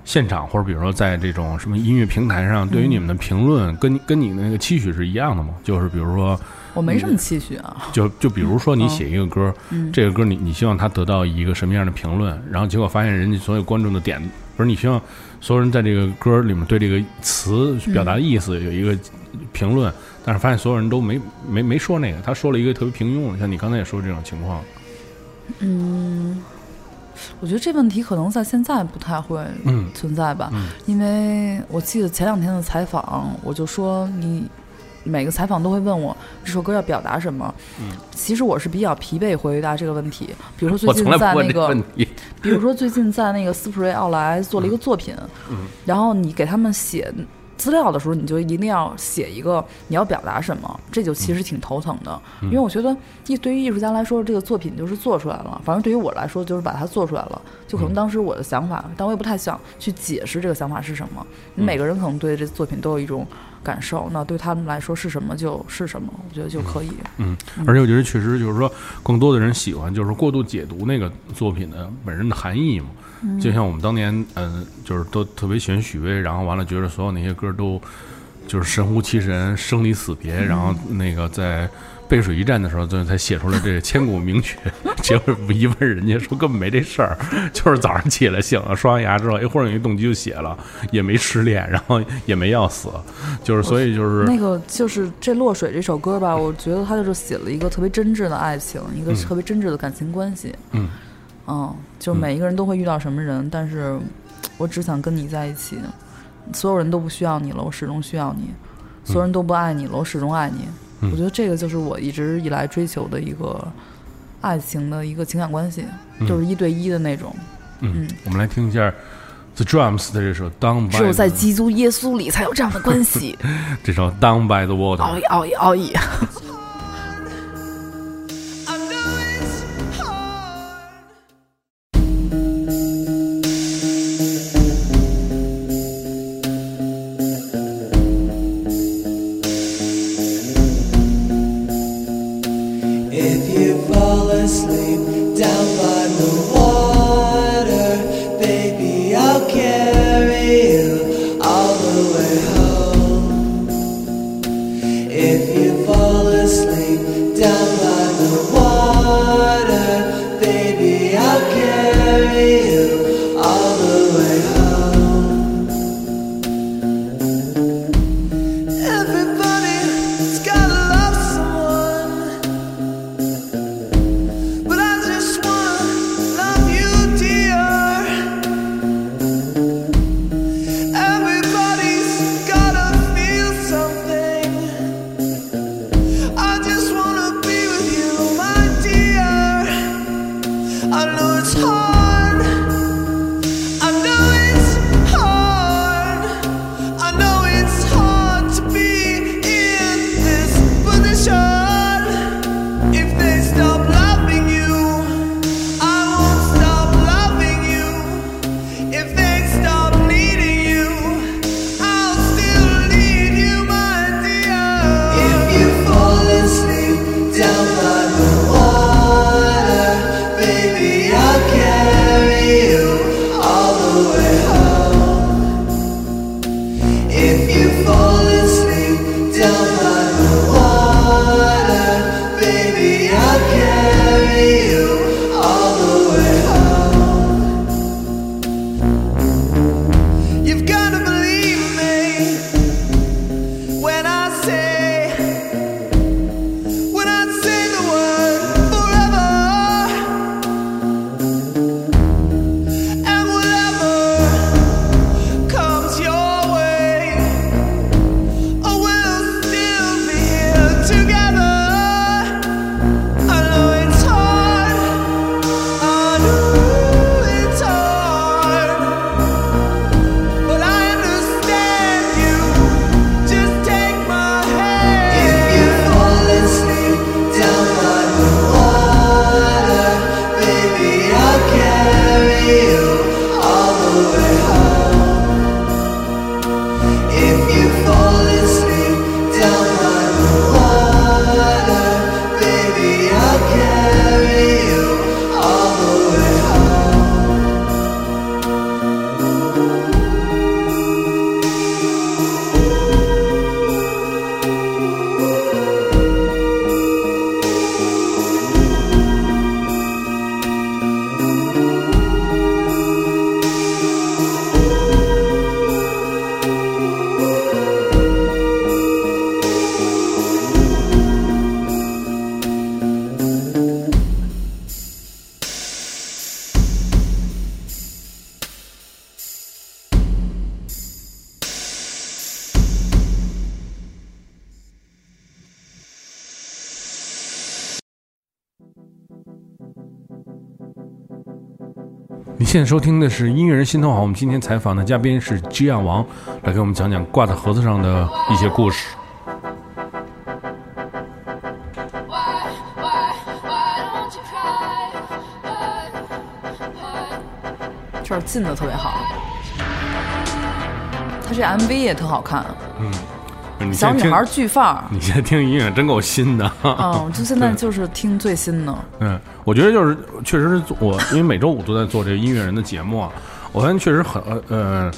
现场，或者比如说在这种什么音乐平台上，对于你们的评论，跟跟你的那个期许是一样的吗？就是比如说，我没什么期许啊，就就比如说你写一个歌，这个歌你你希望他得到一个什么样的评论，然后结果发现人家所有观众的点，不是你希望所有人在这个歌里面对这个词表达的意思有一个评论，但是发现所有人都没没没说那个，他说了一个特别平庸的，像你刚才也说这种情况，嗯我觉得这问题可能在现在不太会嗯存在吧，因为我记得前两天的采访，我就说你每个采访都会问我这首歌要表达什么。嗯，其实我是比较疲惫回答这个问题。比如说最近在那个比如说最近在那个斯普瑞奥莱做了一个作品，然后你给他们写资料的时候，你就一定要写一个你要表达什么，这就其实挺头疼的。因为我觉得艺对于艺术家来说，这个作品就是做出来了，反正对于我来说就是把它做出来了。就可能当时我的想法，但我也不太想去解释这个想法是什么。每个人可能对这作品都有一种感受，那对他们来说是什么就是什么，我觉得就可以。嗯，而且我觉得确实就是说，更多的人喜欢就是过度解读那个作品的本身的含义嘛。就像我们当年，嗯、就是都特别喜欢许巍，然后完了觉得所有那些歌都就是神乎其神、生离死别，然后那个在背水一战的时候，就才写出了这个千古名曲。结果一问人家说根本没这事儿，就是早上起来醒了，刷完牙之后，哎，忽然有一动机就写了，也没失恋，然后也没要死，就是所以就是那个就是这《落水》这首歌吧，我觉得他就是写了一个特别真挚的爱情，一个特别真挚的感情关系。嗯嗯，就是每一个人都会遇到什么人，但是我只想跟你在一起。所有人都不需要你了，我始终需要你；所有人都不爱你了，我始终爱你。嗯我觉得这个就是我一直以来追求的一个爱情的一个情感关系，就是一对一的那种。嗯，我们来听一下 The Drums 的这首《Down by 只有在基督耶稣里才有这样的关系。这首《Down by the Water》。熬一熬一熬一。现在收听的是音乐人心头好，我们今天采访的嘉宾是 G 亚王，来给我们讲讲挂在盒子上的一些故事。这儿进的特别好，他这 MV 也特好看，你现在听小女孩巨范儿。你现在听音乐真够新的。嗯，就现在就是听最新的，嗯，我觉得就是确实是做我，因为每周五都在做这个音乐人的节目啊，我发现确实很呃呃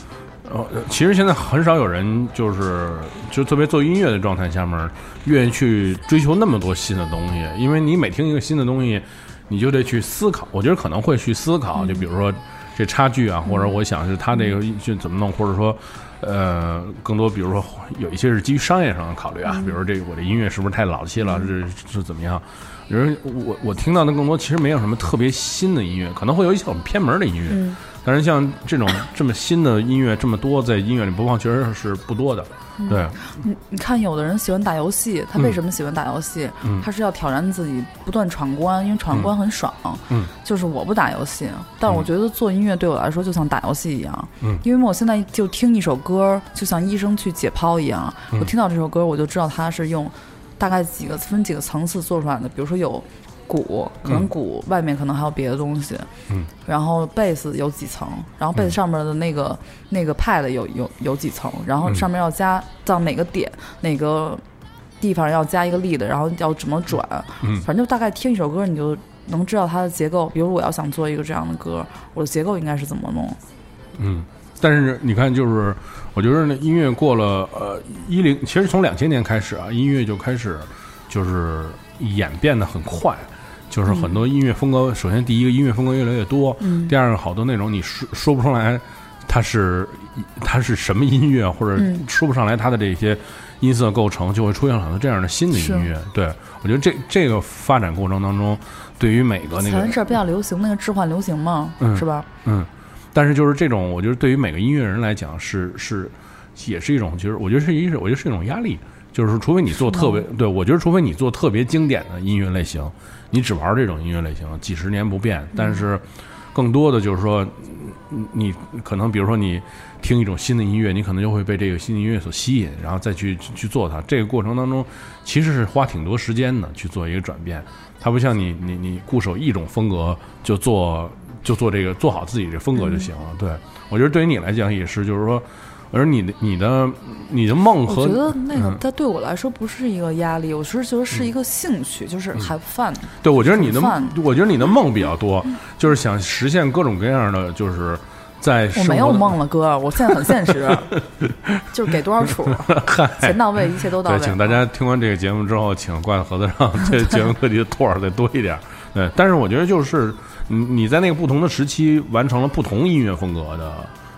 呃，其实现在很少有人就是就特别做音乐的状态下面，愿意去追求那么多新的东西，因为你每听一个新的东西，你就得去思考。我觉得可能会去思考，就比如说这差距啊，或者我想是他这个就怎么弄，或者说。呃，更多比如说有一些是基于商业上的考虑啊，比如这个我这音乐是不是太老气了，是是怎么样？有人我我听到的更多其实没有什么特别新的音乐，可能会有一些很偏门的音乐，但是像这种 这么新的音乐这么多，在音乐里播放确实是不多的。对，你你看，有的人喜欢打游戏，他为什么喜欢打游戏？他是要挑战自己，不断闯关，因为闯关很爽。嗯，就是我不打游戏，但我觉得做音乐对我来说就像打游戏一样。嗯，因为我现在就听一首歌，就像医生去解剖一样。我听到这首歌，我就知道他是用大概几个分几个层次做出来的。比如说有鼓，可能鼓外面可能还有别的东西。嗯，然后贝斯有几层，然后贝斯上面的那个、那个 pad 有有有几层，然后上面要加到哪个点哪个地方要加一个 lead，然后要怎么转，嗯反正就大概听一首歌你就能知道它的结构。比如我要想做一个这样的歌，我的结构应该是怎么弄。嗯，但是你看，就是我觉得那音乐过了呃一零，其实从两千年开始啊，音乐就开始就是演变的很快。就是很多音乐风格，首先第一个音乐风格越来越多，嗯第二个好多那种你说说不出来它是它是什么音乐，或者嗯说不上来它的这些音色构成，就会出现很多这样的新的音乐。对我觉得这这个发展过程当中，对于每个那个前一阵儿比较流行那个置换流行嘛，嗯是吧？嗯，但是就是这种，我觉得对于每个音乐人来讲是是也是一种，其实我觉得是一我觉得是一种压力，就是除非你做特别，对我觉得除非你做特别经典的音乐类型，你只玩这种音乐类型几十年不变，但是更多的就是说，嗯你可能比如说你听一种新的音乐，你可能就会被这个新的音乐所吸引，然后再去去去做它。这个过程当中其实是花挺多时间的去做一个转变，它不像你你你固守一种风格就做就做这个做好自己这风格就行了。对我觉得对于你来讲也是，就是说，而你的你的你的梦和我和觉得那个嗯它对我来说不是一个压力，我是觉得是一个兴趣，就是嗯 have fun。对，我觉得你的我觉得你的梦比较多，就是想实现各种各样的，就是在我没有梦了，哥，我现在很现实，就是给多少处，钱到位，一切都到位对，。请大家听完这个节目之后，请挂在盒子上，这节目课题的托儿再多一点。对，但是我觉得就是你你在那个不同的时期完成了不同音乐风格的，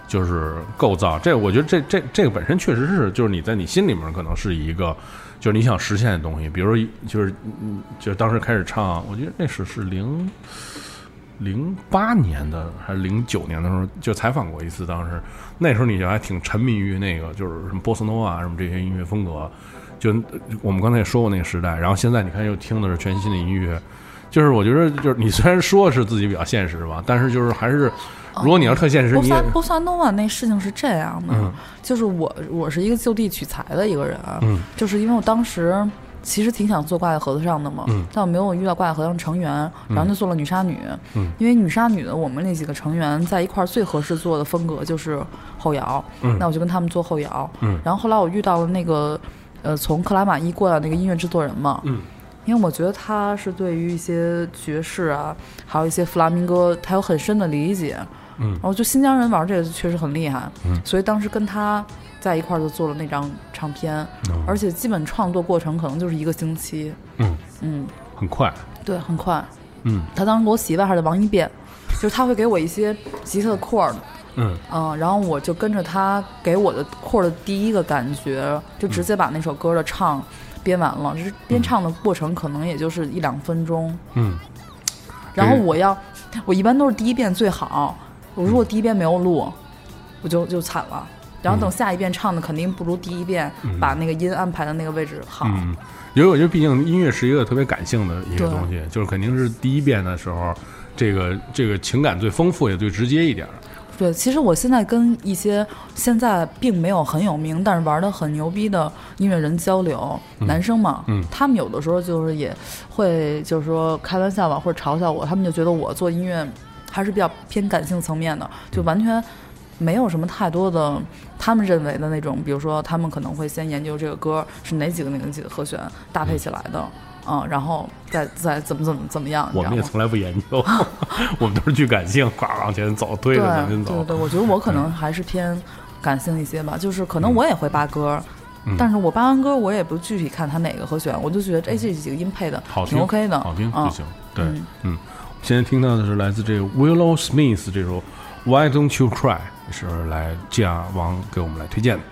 就是构造。这我觉得这这这个本身确实是，就是你在你心里面可能是一个，就是你想实现的东西。比如，就是，就是当时开始唱，我觉得那是是零。零八年的还是零九年的时候，就采访过一次。当时那时候你就还挺沉迷于那个，就是什么波斯诺啊什么这些音乐风格。就我们刚才也说过那个时代，然后现在你看又听的是全新的音乐，就是我觉得就是你虽然说是自己比较现实吧，但是就是还是如果你要特现实，波你也萨波萨诺瓦那事情是这样的，嗯就是我我是一个就地取材的一个人，嗯就是因为我当时其实挺想做挂在盒子上的嘛，嗯但我没有遇到挂在盒子上成员，然后就做了女杀女，嗯。因为女杀女的我们那几个成员在一块儿最合适做的风格就是后摇，嗯那我就跟他们做后摇，嗯。然后后来我遇到了那个呃从克拉玛依过来的那个音乐制作人嘛，嗯因为我觉得他是对于一些爵士啊，还有一些弗拉明戈，他有很深的理解。嗯。然后就新疆人玩这个确实很厉害，嗯。所以当时跟他在一块儿就做了那张唱片，嗯而且基本创作过程可能就是一个星期。嗯。嗯，很快，对，很快。嗯。他当时给我洗外号叫王一变，就是他会给我一些吉他的 chord，嗯。嗯，然后我就跟着他给我的 chord 的第一个感觉，就直接把那首歌的唱编完了。就是编唱的过程可能也就是一两分钟，嗯然后我要，我一般都是第一遍最好。我如果第一遍没有录，我就就惨了。然后等下一遍唱的肯定不如第一遍把那个音安排的那个位置好。嗯，因为我觉得毕竟音乐是一个特别感性的一个东西，就是肯定是第一遍的时候这个这个情感最丰富也最直接一点儿。对，其实我现在跟一些现在并没有很有名，但是玩的很牛逼的音乐人交流，男生嘛，嗯他们有的时候就是也会就是说开玩笑吧，或者嘲笑我，他们就觉得我做音乐还是比较偏感性层面的，就完全没有什么太多的他们认为的那种，比如说他们可能会先研究这个歌是哪几个哪几个和弦搭配起来的。嗯，然后再再怎么怎么怎么样，我们也从来不研究，我们都是巨感性，呱往前走，推着往前走。对对对，我觉得我可能还是偏感性一些吧，就是可能我也会扒歌。嗯但是我扒完歌，我也不具体看它哪个和弦，我就觉得哎这几个音配的挺好听 OK 的，好听嗯就行。对嗯，嗯，现在听到的是来自这个 Willow Smith 这首 Why Don't You Cry，是来这样王给我们来推荐的。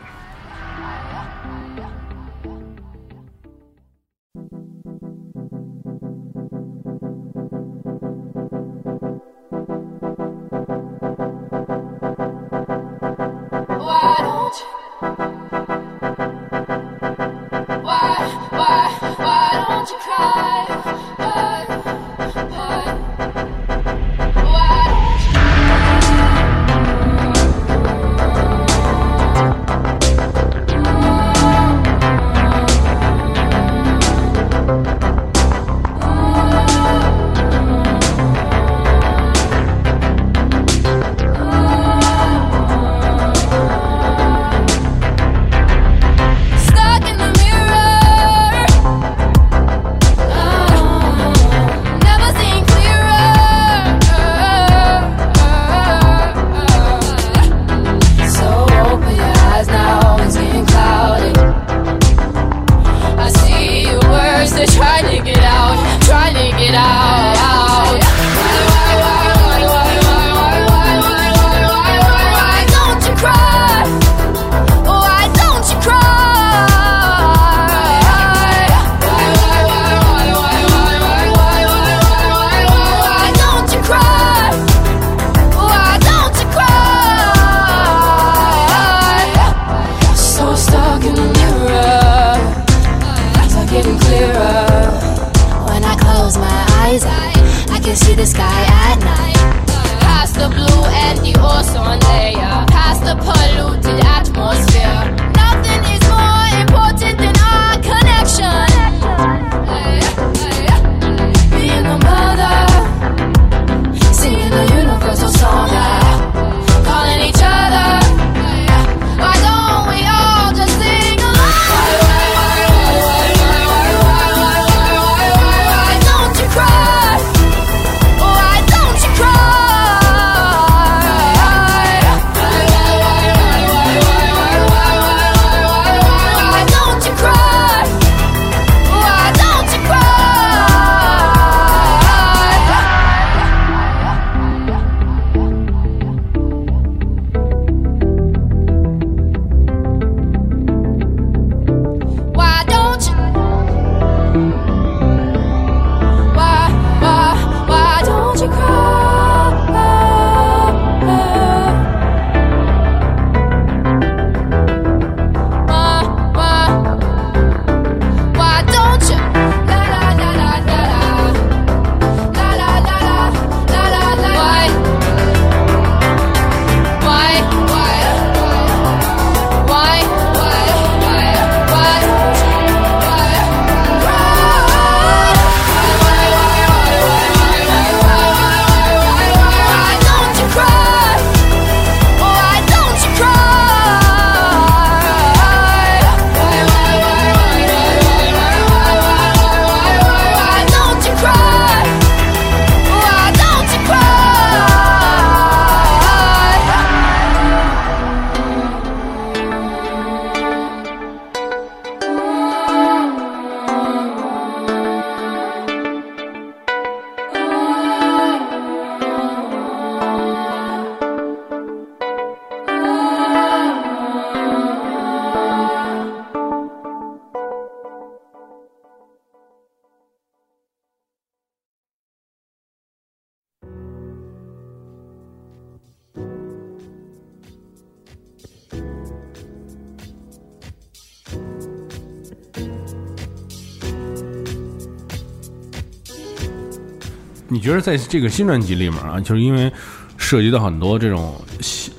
觉得在这个新专辑里面啊，就是因为涉及到很多这种新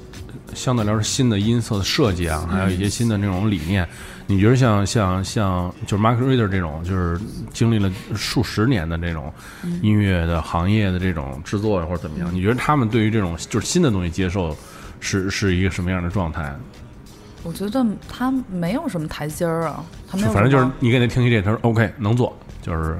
相对来说新的音色的设计啊，还有一些新的那种理念。你觉得像像像就是 Mark Reader 这种，就是经历了数十年的这种音乐的行业的这种制作或者怎么样？你觉得他们对于这种就是新的东西接受是是一个什么样的状态？我觉得他没有什么台阶儿啊，他没有反正就是你给他听一这，他说 OK 能做，就是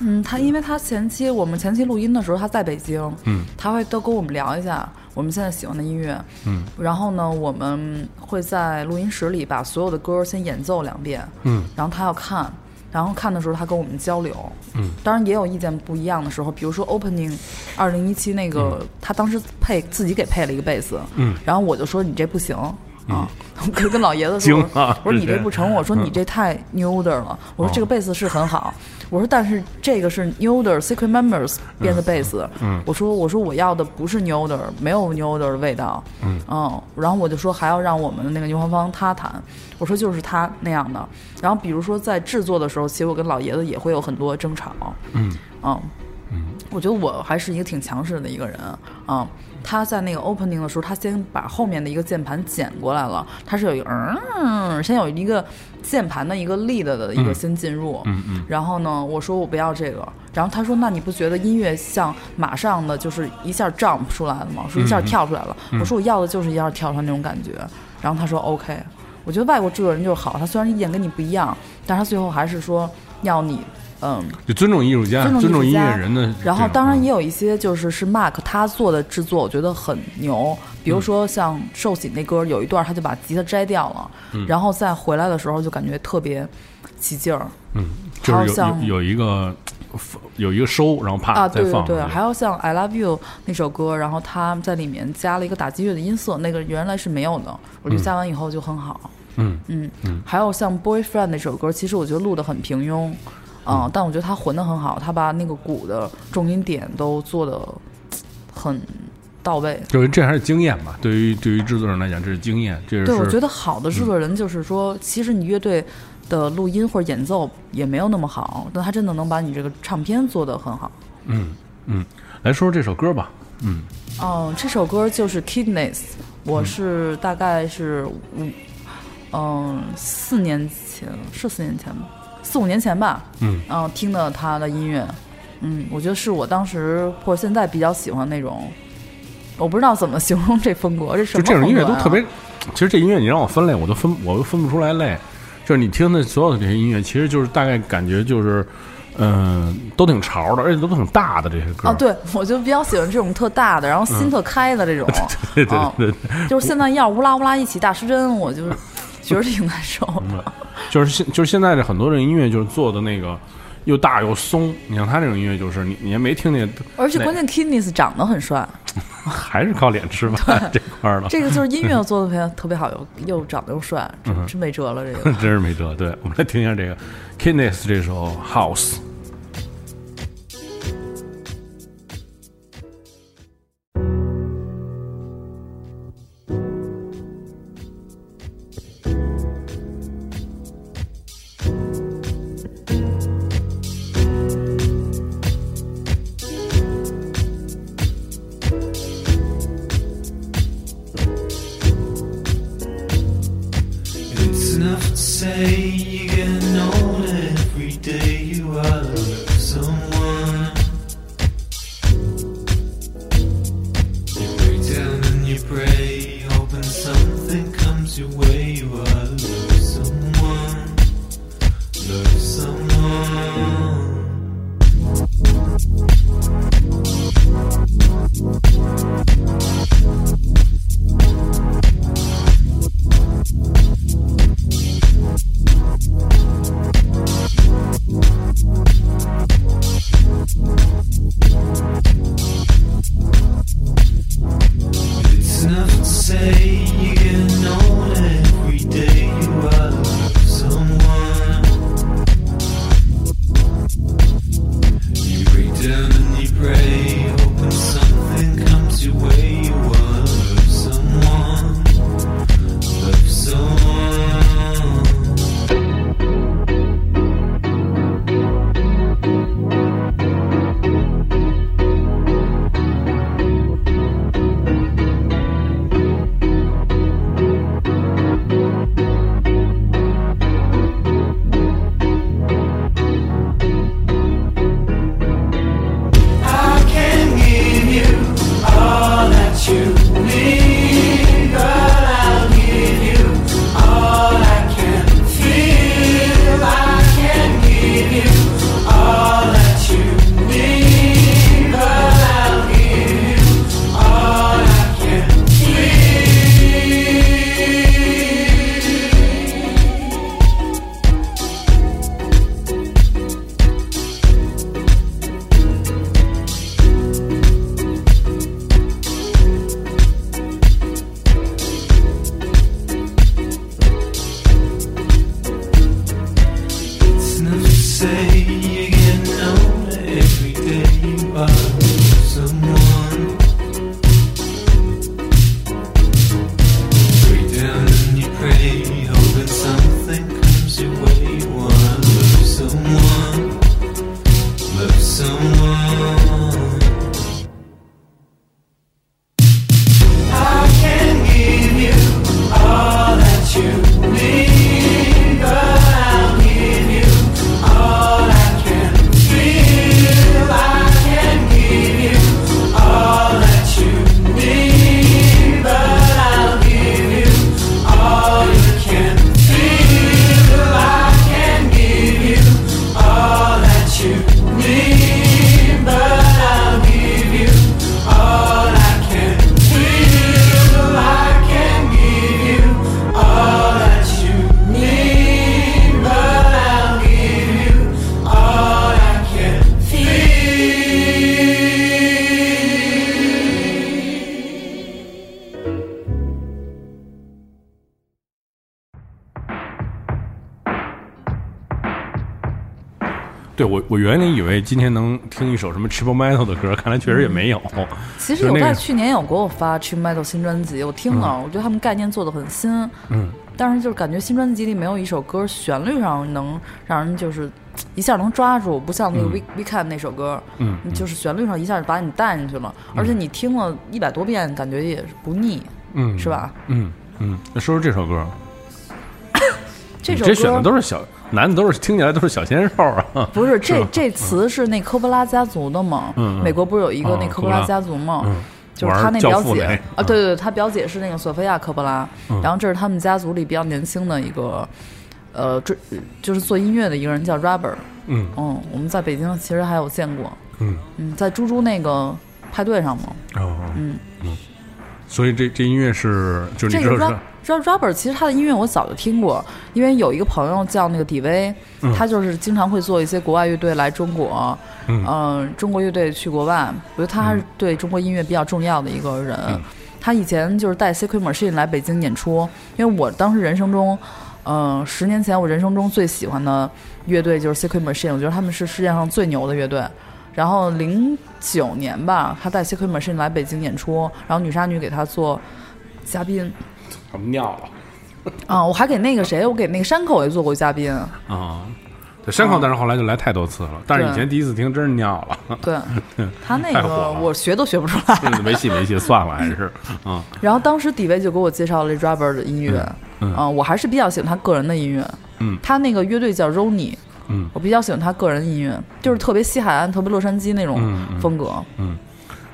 嗯，他因为他前期我们前期录音的时候他在北京，嗯，他会都跟我们聊一下我们现在喜欢的音乐，嗯，然后呢，我们会在录音室里把所有的歌先演奏两遍，嗯，然后他要看，然后看的时候他跟我们交流，嗯，当然也有意见不一样的时候，比如说 opening 二零一七那个，他当时配自己给配了一个贝斯，嗯，然后我就说你这不行。啊，我 跟跟老爷子说，啊我说你这不成，我说嗯。你这太 new 的了，我哦说这个贝斯是很好，我说但是这个是 new 的 Secret Members 编的贝斯，嗯。我说我说我要的不是 new 的，没有 new 的味道，嗯。然后我就说还要让我们的那个牛黄芳他弹，我说就是他那样的，然后比如说在制作的时候，其实我跟老爷子也会有很多争吵，嗯。嗯，我觉得我还是一个挺强势的一个人啊。他在那个 opening 的时候，他先把后面的一个键盘捡过来了，他是有一个嗯，先有一个键盘的一个 lead 的一个先进入，嗯嗯然后呢，我说我不要这个，然后他说那你不觉得音乐像马上的就是一下 jump 出来了吗？说一下跳出来了，我说我要的就是一下跳出来那种感觉，然后他说 OK，我觉得外国制作人就是好，他虽然意见跟你不一样，但是他最后还是说要你嗯。就尊重艺术家，尊重音乐人的。然后当然也有有一些就是是 Mark 他做的制作，我觉得很牛。比如说像寿喜那歌，有一段他就把吉他摘掉了，然后再回来的时候就感觉特别起劲儿嗯，就是有还有像有有一个有一个收，然后啪啊！对对还有像 I Love You 那首歌，然后他在里面加了一个打击乐的音色，那个原来是没有的，我觉得加完以后就很好。嗯嗯，还有像 Boyfriend 那首歌，其实我觉得录的很平庸，嗯，但我觉得他混的很好，他把那个鼓的重音点都做的很到位。就是这还是经验吧。对于对于制作人来讲，这是经验，这是对，我觉得得好的制作人就是说，其实你乐队的录音或者演奏也没有那么好，但他真的能把你这个唱片做得很好。嗯嗯，来说说这首歌吧。嗯哦，这首歌就是《Kidneys》，我是大概是五，嗯，四年前是四年前吧，四五年前吧，嗯听的他的音乐，嗯，我觉得是我当时或者现在比较喜欢那种，我不知道怎么形容这风格，这什么就这种音乐都特别，其实这音乐你让我分类，我都分我都分不出来类。就是你听的所有的这些音乐，其实就是大概感觉就是，嗯、都挺潮的，而且都挺大的这些歌。啊，对，我就比较喜欢这种特大的，然后心特开的这种，嗯对对啊对对，就是现在要乌拉乌拉一起大失真，我就是觉得挺难受的。就是现就是现在这很多的音乐就是做的那个又大又松。你像他这种音乐，就是你你还没听见，那而且关键 Kidneys 长得很帅，还是靠脸吃饭 这块儿的，这个就是音乐做的特别特别好，又又长得又帅，真嗯真没辙了。这个 真是没辙。对，我们来听一下这个 Kidneys 这首 House。今天能听一首什么 Triple Metal 的歌，看来确实也没有。其实有在去年有给我发 i Metal 新专辑，我听了，我觉得他们概念做的很新，嗯，但是就是感觉新专辑里没有一首歌旋律上能让人就是一下能抓住，不像那个 We、We Can 那首歌，嗯就是旋律上一下就把你带进去了，而且你听了一百多遍，感觉也是不腻，嗯，是？吧？嗯嗯，那说说这首歌，这首歌这选的都是小男的，都是听起来都是小鲜肉啊。不是这这词是那科波拉家族的嘛？美国不是有一个哦那科波拉家族嘛？嗯。就是他那表姐啊，对对对，他表姐是那个索菲亚科波拉，嗯。然后这是他们家族里比较年轻的一个，呃，这就是做音乐的一个人叫 Rubber，嗯。嗯，我们在北京其实还有见过，嗯。嗯，在猪猪那个派对上嘛，哦。嗯。嗯，所以这这音乐是就是你这个知道 Rubber 其实他的音乐我早就听过，因为有一个朋友叫那个迪威，嗯他就是经常会做一些国外乐队来中国，嗯嗯、中国乐队去国外，我觉得他还是对中国音乐比较重要的一个人。嗯他以前就是带 Secret Machine 来北京演出，因为我当时人生中，嗯、十年前我人生中最喜欢的乐队就是 Secret Machine，我觉得他们是世界上最牛的乐队。然后零九年吧，他带 Secret Machine 来北京演出，然后女杀女给他做嘉宾。我们尿了啊、我还给那个谁，我给那个山口也做过嘉宾。啊。对，山口，但是后来就来太多次了，但是以前第一次听真是尿了，对，他那个我学都学不出来。嗯没戏没戏，算了，还是啊，然后当时底位就给我介绍了 Rubber 的音乐，嗯我还是比较喜欢他个人的音乐。嗯他那个乐队叫 Roni，嗯我比较喜欢他个人音乐，就是特别西海岸、特别洛杉矶那种嗯嗯风格。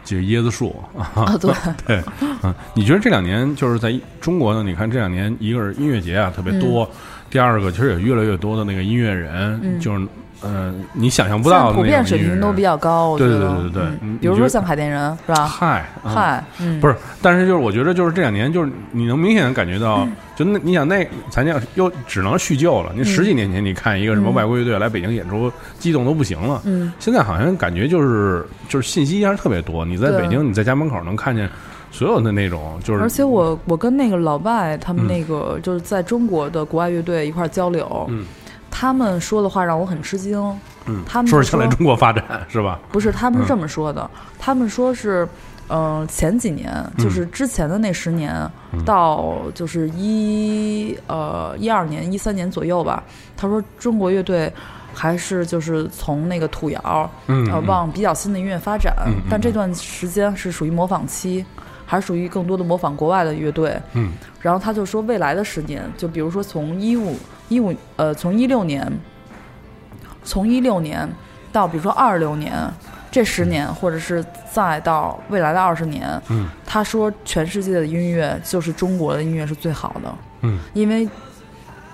就是椰子树。啊，啊，对，对，嗯，你觉得这两年就是在中国呢？你看这两年，一个是音乐节啊特别多，嗯。第二个其实也越来越多的那个音乐人，就是呃，你想象不到的那种遍水平都比较高，对得。对对对对比如说像海淀人是吧？嗨，啊嗨，嗯，不是，但是就是我觉得就是这两年，就是你能明显的感觉到，就那你想那咱家又只能叙旧了。你十几年前你看一个什么嗯外国乐队来北京演出，激动都不行了。嗯，现在好像感觉就是就是信息还是特别多。你在北京，你在家门口能看见所有的那种，就是而且我我跟那个老外他们嗯那个就是在中国的国外乐队一块交流，嗯他们说的话让我很吃惊。嗯，他们说是想来中国发展是吧？不是，他们嗯是这么说的，他们说是，嗯、前几年就是之前的那十年，嗯到就是一呃一二年、一三年左右吧。他说中国乐队还是就是从那个土窑，嗯呃，往比较新的音乐发展，嗯嗯但这段时间是属于模仿期。还是属于更多的模仿国外的乐队，嗯。然后他就说未来的十年，就比如说从一五一五呃从一六年，从一六年到比如说二六年这十年，或者是再到未来的二十年，嗯。他说全世界的音乐就是中国的音乐是最好的，嗯。因为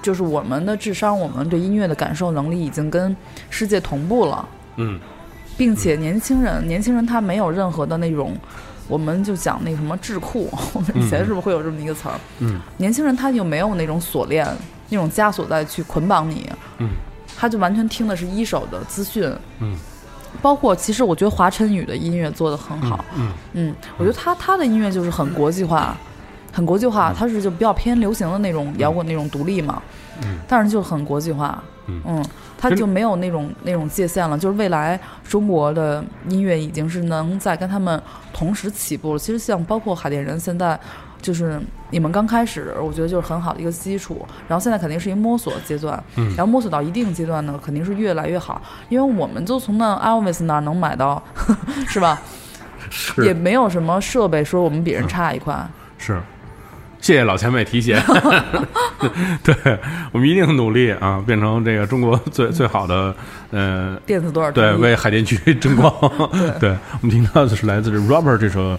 就是我们的智商，我们对音乐的感受能力已经跟世界同步了，嗯。并且年轻人，年轻人他没有任何的那种，我们就讲那个什么智库，我们以前是不是会有这么一个词儿？嗯。年轻人他就没有那种锁链、那种枷锁在去捆绑你，嗯，他就完全听的是一手的资讯，嗯，包括其实我觉得华晨宇的音乐做的很好，嗯嗯，我觉得他他的音乐就是很国际化，很国际化，他是就比较偏流行的那种摇滚那种独立嘛，嗯，但是就很国际化，嗯，它就没有那种那种界限了。就是未来中国的音乐已经是能在跟他们同时起步了。其实像包括海淀人现在。就是你们刚开始，我觉得就是很好的一个基础，然后现在肯定是一个摸索阶段，嗯然后摸索到一定阶段呢，肯定是越来越好，因为我们就从那 Elvis 那儿能买到，是吧？是也没有什么设备说我们比人差一块，是，谢谢老前辈提携。对我们一定努力啊，变成这个中国最最好的呃，电子多少对，为海淀区争光。对，我们听到的是来自这 Robert 这首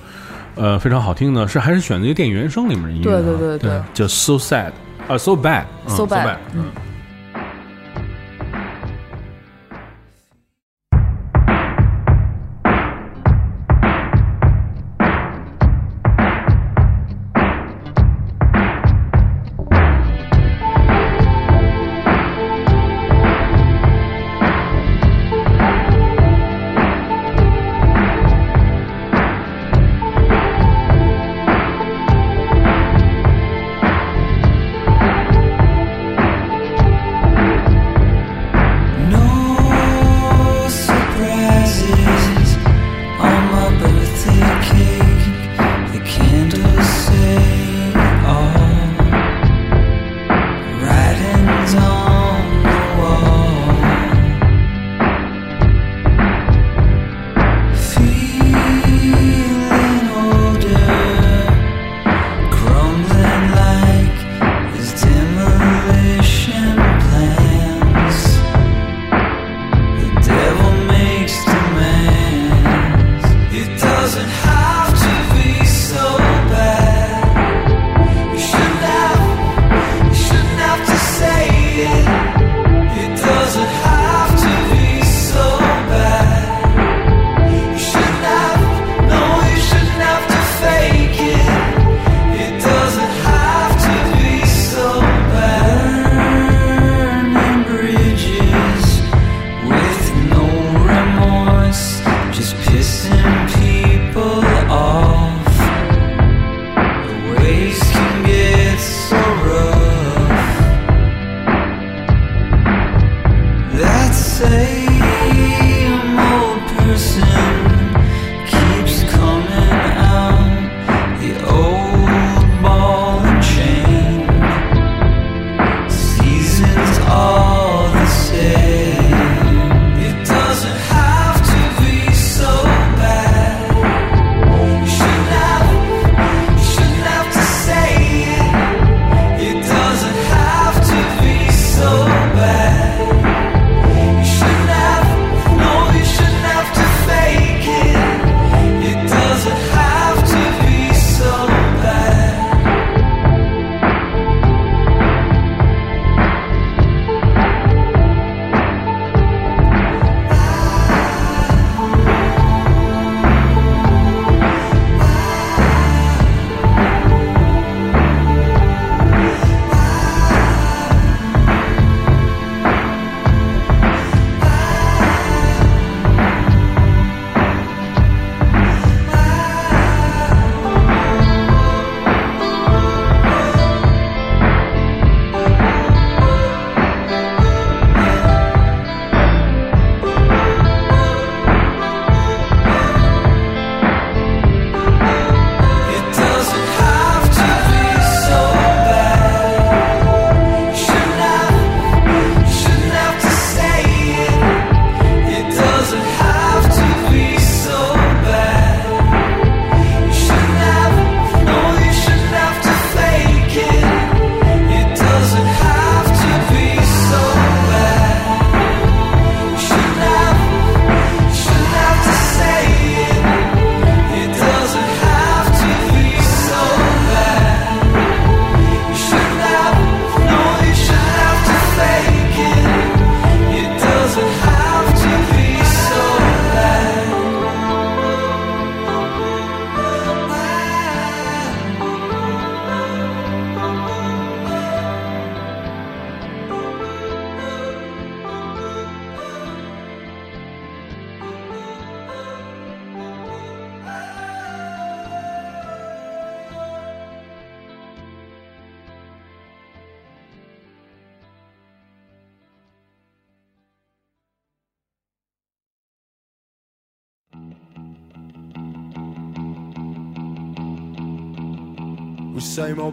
呃非常好听的，是还是选择一个电影原声里面的音乐啊、对对对对对叫 So Sad 啊、So Bad 嗯 So Bad，嗯。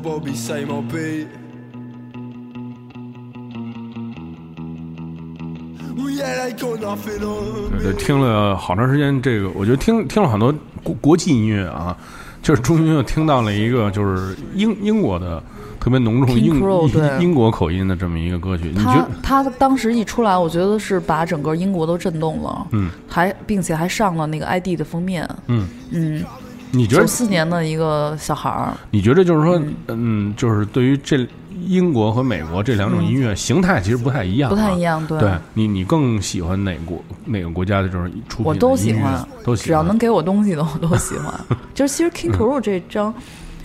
Bobby, same old beat. Well, yeah, they got nothing on 对，听了好长时间，这个我觉得听听了很多国国际音乐啊，就是终于又听到了一个就是英英国的特别浓重英 Crow，对。英国口音的这么一个歌曲，你觉？他当时一出来，我觉得是把整个英国都震动了，嗯，还并且还上了那个 ID 的封面，嗯。嗯，你觉得？九四年的一个小孩儿，你觉得就是说，嗯，就是对于这英国和美国这两种音乐形态其实不太一样、啊不太一。样，对，对你，你更喜欢哪国哪个国家的这种出品我都喜欢，都喜欢。只要能给我东西的我都喜欢。就是其实 King Crow 这张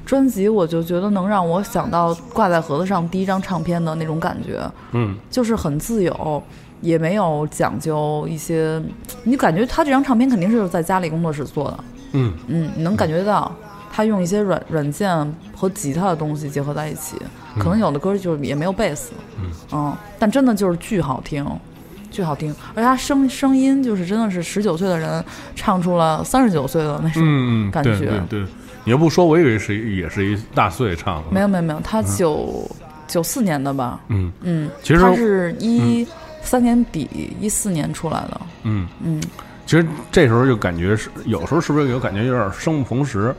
专辑，我就觉得能让我想到挂在盒子上第一张唱片的那种感觉，嗯，就是很自由，也没有讲究一些，你感觉他这张唱片肯定是在家里工作室做的，嗯嗯，你能感觉到他用一些软软件和吉他的东西结合在一起，可能有的歌就是也没有贝斯，嗯但真的就是巨好听。巨好听，而且他声声音就是真的是十九岁的人唱出了三十九岁的那种感觉。对对对，你要不说，我以为是也是一大岁唱的。没有没有没有，他九九四年的吧？嗯嗯，其实他是一三年底一四年出来的。嗯，嗯，其实这时候就感觉是，有时候是不是有感觉有点生不逢时？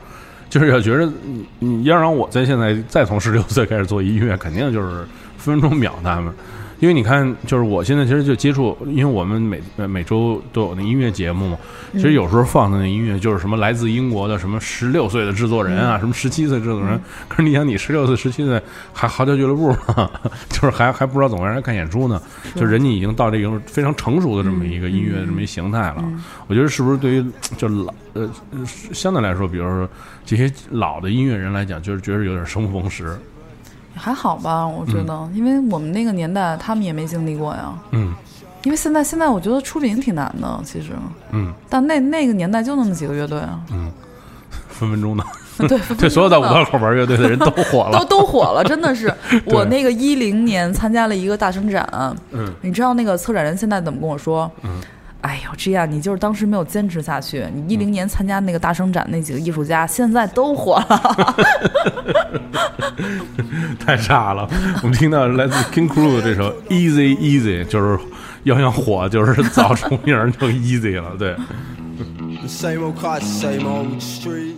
就是要觉得你你要让我在现在再从十六岁开始做音乐，肯定就是分分钟秒他们。因为你看，就是我现在其实就接触，因为我们每呃每周都有那音乐节目嘛，其实有时候放的那音乐就是什么来自英国的什么十六岁的制作人啊，什么十七岁制作人。可是你想，你十六岁、十七岁还嚎叫俱乐部呢，就是还还不知道怎么让人看演出呢，就人家已经到这个非常成熟的这么一个音乐的这么一形态了。我觉得是不是对于就老呃呃相对来说，比如说这些老的音乐人来讲，就是觉得有点生不逢时。还好吧，我觉得，因为我们那个年代他们也没经历过呀。嗯。因为现在现在我觉得出名挺难的，其实，嗯，但那那个年代就那么几个乐队啊，嗯。分分钟的，对，对所有在五道口玩乐队的人都 火都了。都火了，真的是。我那个一零年参加了一个大生展，嗯，你知道那个策展人现在怎么跟我说？嗯，哎呦，这样你就是当时没有坚持下去。你一零年参加那个大生展那几个艺术家，现在都火了。太差了！我们听到来自 King Crew 的这首《Easy Easy》，就是要想火，就是早出名儿就 easy 了。对，The same old cars, same old streets.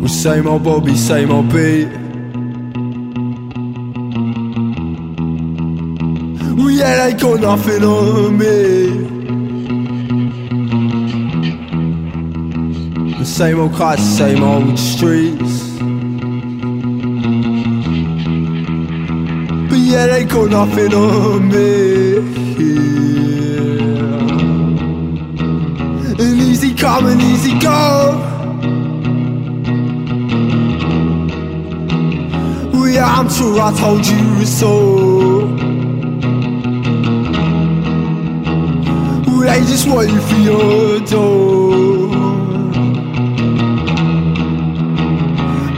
Well, same old Bobby, same old beat. They got nothing on me. The same old cars, same old streets. But yeah, they got nothing on me. And easy come and easy go. Yeah, I'm sure I told you so. Well, they just want you for your door.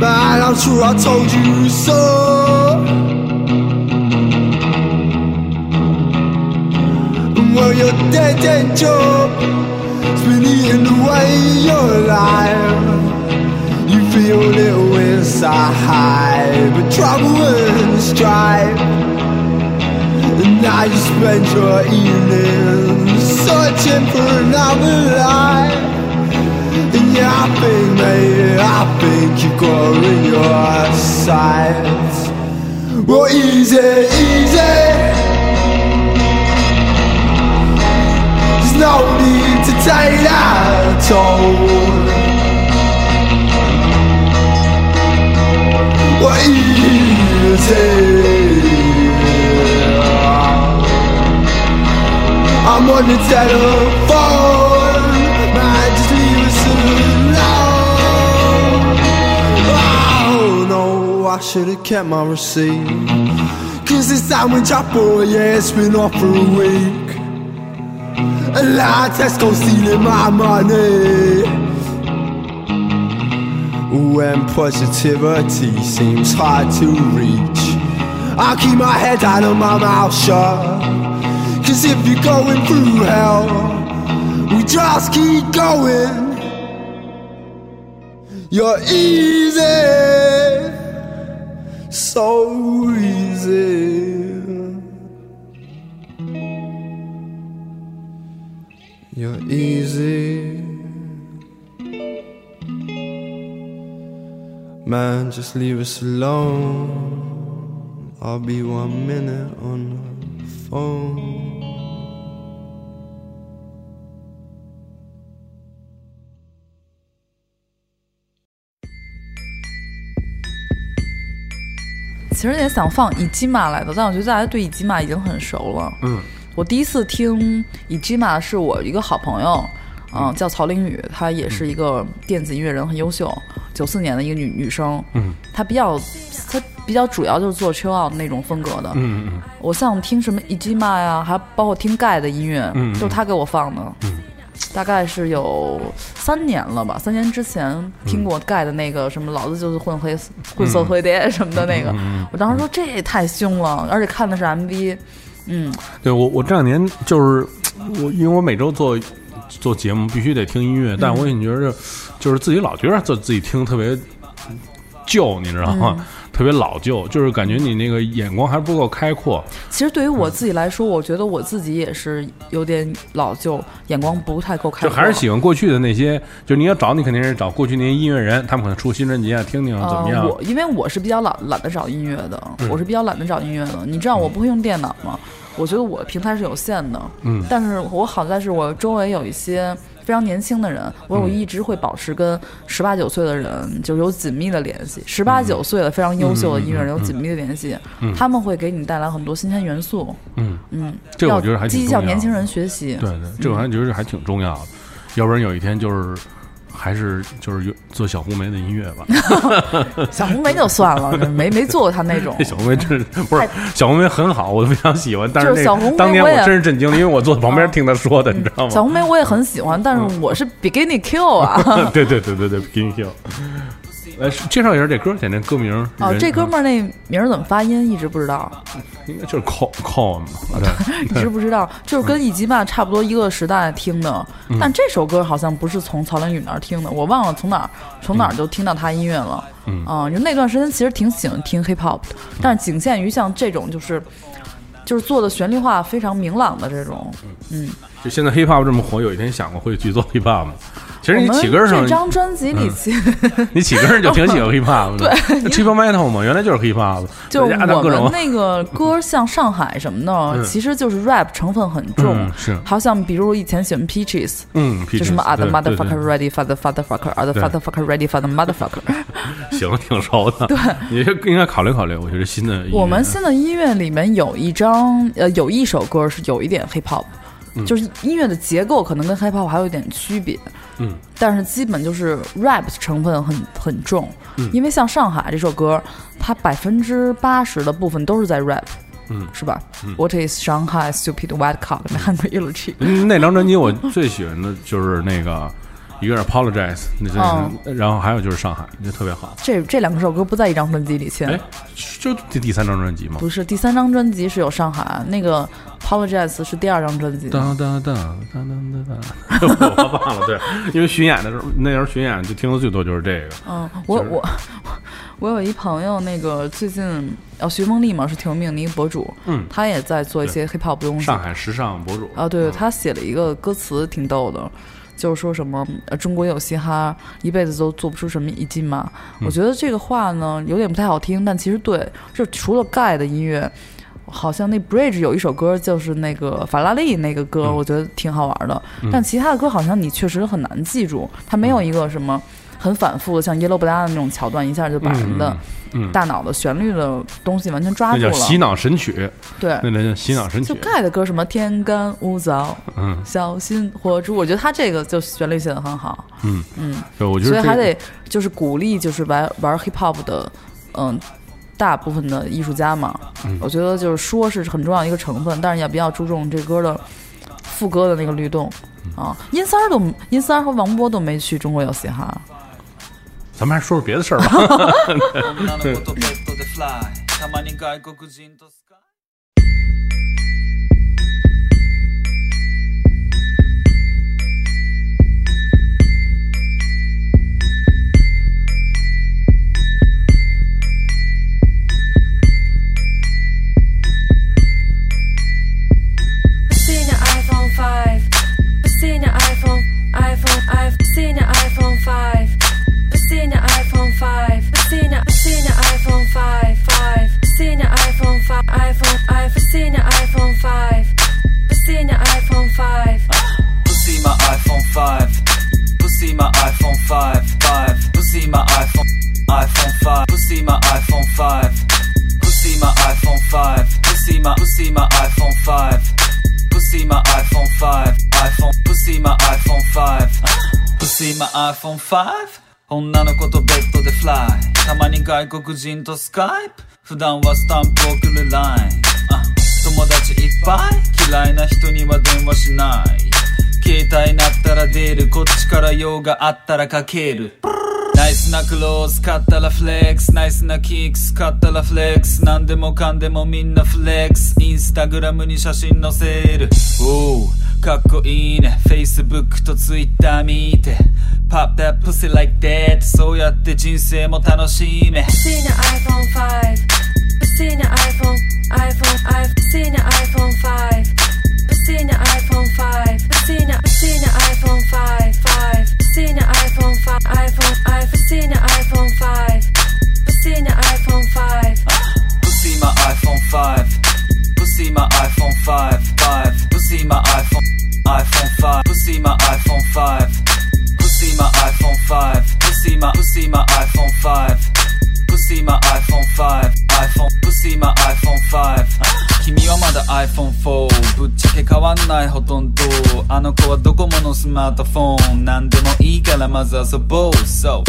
Man, I'm sure I told you so. Well, your dead end job has been eating away your life. You feel little inside, but trouble and strife. Now you spend your evenings searching for another life. And yeah, I think, mate, I think you got her in your sights. Well, easy, easy. There's no need to take that toll. Well, easy. I'm on the telephone. Man, just leave us alone. Oh no, I should've kept my receipt. Cause this sandwich I bought, yeah, it's been off for a week. A lie Tesco stealing my money. When positivity seems hard to reach, I keep my head down and my mouth shut. Cause if you're going through hell, we just keep going. You're easy, so easy. You're easy. Man, just leave us alone. I'll be one minute on the phone. 其实也想放以基玛来的，但我觉得大家对以基玛已经很熟了。嗯，我第一次听以基玛是我一个好朋友，嗯，叫曹凌宇，她也是一个电子音乐人，很优秀，九四年的一个女女生。嗯，她比较她比较主要就是做 chill out 那种风格的。嗯嗯我像听什么以基玛呀，还包括听盖的音乐，嗯嗯都是她给我放的。嗯大概是有三年了吧，三年之前听过盖的那个什么，老子就是混黑混色黑碟什么的那个，我当时说这也太凶了，而且看的是 MV，嗯，对我，我这两年就是我，因为我每周做做节目必须得听音乐，但我也觉得就是自己老觉得自自己听特别旧，你知道吗？特别老旧，就是感觉你那个眼光还不够开阔。其实对于我自己来说，我觉得我自己也是有点老旧，眼光不太够开阔就，还是喜欢过去的那些，就你要找你肯定是找过去那些音乐人，他们可能出新专辑啊，听听怎么样。呃、我因为我是比较懒懒得找音乐的，我是比较懒得找音乐的。你知道我不会用电脑吗？我觉得我平台是有限的，嗯但是我好在是我周围有一些非常年轻的人，我我一直会保持跟十八九岁的人就有紧密的联系。十八九岁的非常优秀的音乐人有紧密的联系，他们会给你带来很多新鲜元素。嗯，嗯，这个我要觉得还挺积极向年轻人学习。对对，这个我还觉得还挺重要的，要不然有一天就是还是就是做小红梅的音乐吧。小红梅就算了，没没做过他那种。小红梅真是不是小红梅很好，我非常喜欢。但是小红梅当年我真是震惊了，因为我坐旁边听他说的，你知道吗？小红梅我也很喜欢，但是我是 Bikini Q 啊。对对对对对，Begin Hill。来介绍一下这歌，简单歌名。哦，人这哥们儿那名儿怎么发音一直不知道，应该就是 Call Call 嘛，对，一直不知道，就是跟以及吧差不多一个时代听的。嗯但这首歌好像不是从曹凌宇那儿听的，我忘了从哪儿从哪儿就听到他音乐了。嗯啊，就那段时间其实挺喜欢听 hip hop 的，但是仅限于像这种就是就是做的旋律化非常明朗的这种。嗯，就现在 Hip Hop 这么火，有一天想过会去做 Hip Hop 吗？其实你起根上这，张专辑里其实你起根上就挺喜欢 Hip Hop 的。对 t r i p Metal 嘛，原来就是 Hip Hop，就我们那个歌，像上海什么的，嗯其实就是 rap 成分很重嗯。是好像比如以前喜欢 Peaches，嗯，就什么对对 motherfucker ready for the fatherfucker, other 对 fatherfucker ready for the motherfucker。行，挺熟的。对，你这应该考虑考虑，我觉得新的我们新的音乐里面有一张呃有一首歌是有一点 hip hop，、就是音乐的结构可能跟 hip hop 还有一点区别。嗯，但是基本就是 rap 成分很很重，因为像上海这首歌，它百分之八十的部分都是在 rap，嗯。是吧、w h a t is Shanghai stupid white cock hungry？嗯那张专辑我最喜欢的就是那个，一个是 Apologize，那真是，然后还有就是上海，就特别好。这这两首歌不在一张专辑里，亲。哎，就第第三张专辑嘛。不是，第三张专辑是有上海，那个 Apologize 是第二张专辑。当当当当当当当，我忘了，对，因为巡演的时候，那时候巡演就听的最多就是这个。嗯，我就是我我有一朋友，那个最近哦，徐梦丽嘛是挺有名的一个博主，嗯他也在做一些 hip hop 的东西。上海时尚博主啊，对，嗯他写了一个歌词挺逗的，就是说什么呃中国有嘻哈，一辈子都做不出什么一斤嘛。嗯我觉得这个话呢有点不太好听，但其实对，就除了盖的音乐。好像那 Bridge 有一首歌，就是那个法拉利那个歌，嗯我觉得挺好玩的。但其他的歌好像你确实很难记住，它没有一个什么很反复的，像 Yellow Banana 那种桥段，一下就把人的嗯，大脑的旋律的东西完全抓住了。那叫洗脑神曲，对，那叫洗脑神曲就。盖的歌什么天干物燥，嗯小心火烛，我觉得他这个就旋律写的很好，嗯嗯，对，我觉得这所以还得就是鼓励就是玩玩 hip hop 的，嗯。大部分的艺术家嘛，嗯我觉得就是说是很重要的一个成分，但是也比较注重这歌的副歌的那个律动嗯啊。殷三儿都殷三儿和王波都没去中国有嘻哈，咱们还是说说别的事儿吧。seen an iPhone 5. Seen a seen an iPhone 5. 5. Seen an iPhone 5. iPhone. I've seen iPhone 5. Seen an iPhone 5. Pussy my iPhone 5. Pussy my iPhone 5. 5. Pussy my iPhone. iPhone 5. Pussy my iPhone 5. Pussy my iPhone 5. Pussy my pussy my iPhone 5. Pussy my iPhone 5. iPhone. Pussy my iPhone 5. Pussy my iPhone 5. 女の子とベッドでフライたまに外国人とスカイプ。普段はスタンプ送るライン。あ友達いっぱい。嫌いな人には電話しない。携帯鳴ったら出る。こっちから用があったらかける。ナイスなクローズ買ったらフレックスナイスなキックス買ったらフレックス何でもかんでもみんなフレックスインスタグラムに写真載せる。おうかっこいいね。Facebook と Twitter 見て。Pop that pussy like that そうやって人生も楽しめ See the iPhone 5. An iPhone, iPhone, an iPhone 5. Seen an iPhone 5. Seen a, seen iPhone 5, 5. Seen an iPhone 5, iPhone, iPhone 5. Seen an iPhone 5. Pussy my iPhone 5 Pussy my iPhone 5 5 Pussy my iPhone iPhone 5 Pussy my iPhone 5 Pussy my iPhone 5 Pussy my Pussy my iPhone 5 see my iPhone 5 iPhone to see my iPhone 5君はまだ iPhone 4ぶっちゃけ変わんないほとんどあの子はドコモのスマートフォン何でもいいからまず遊ぼう So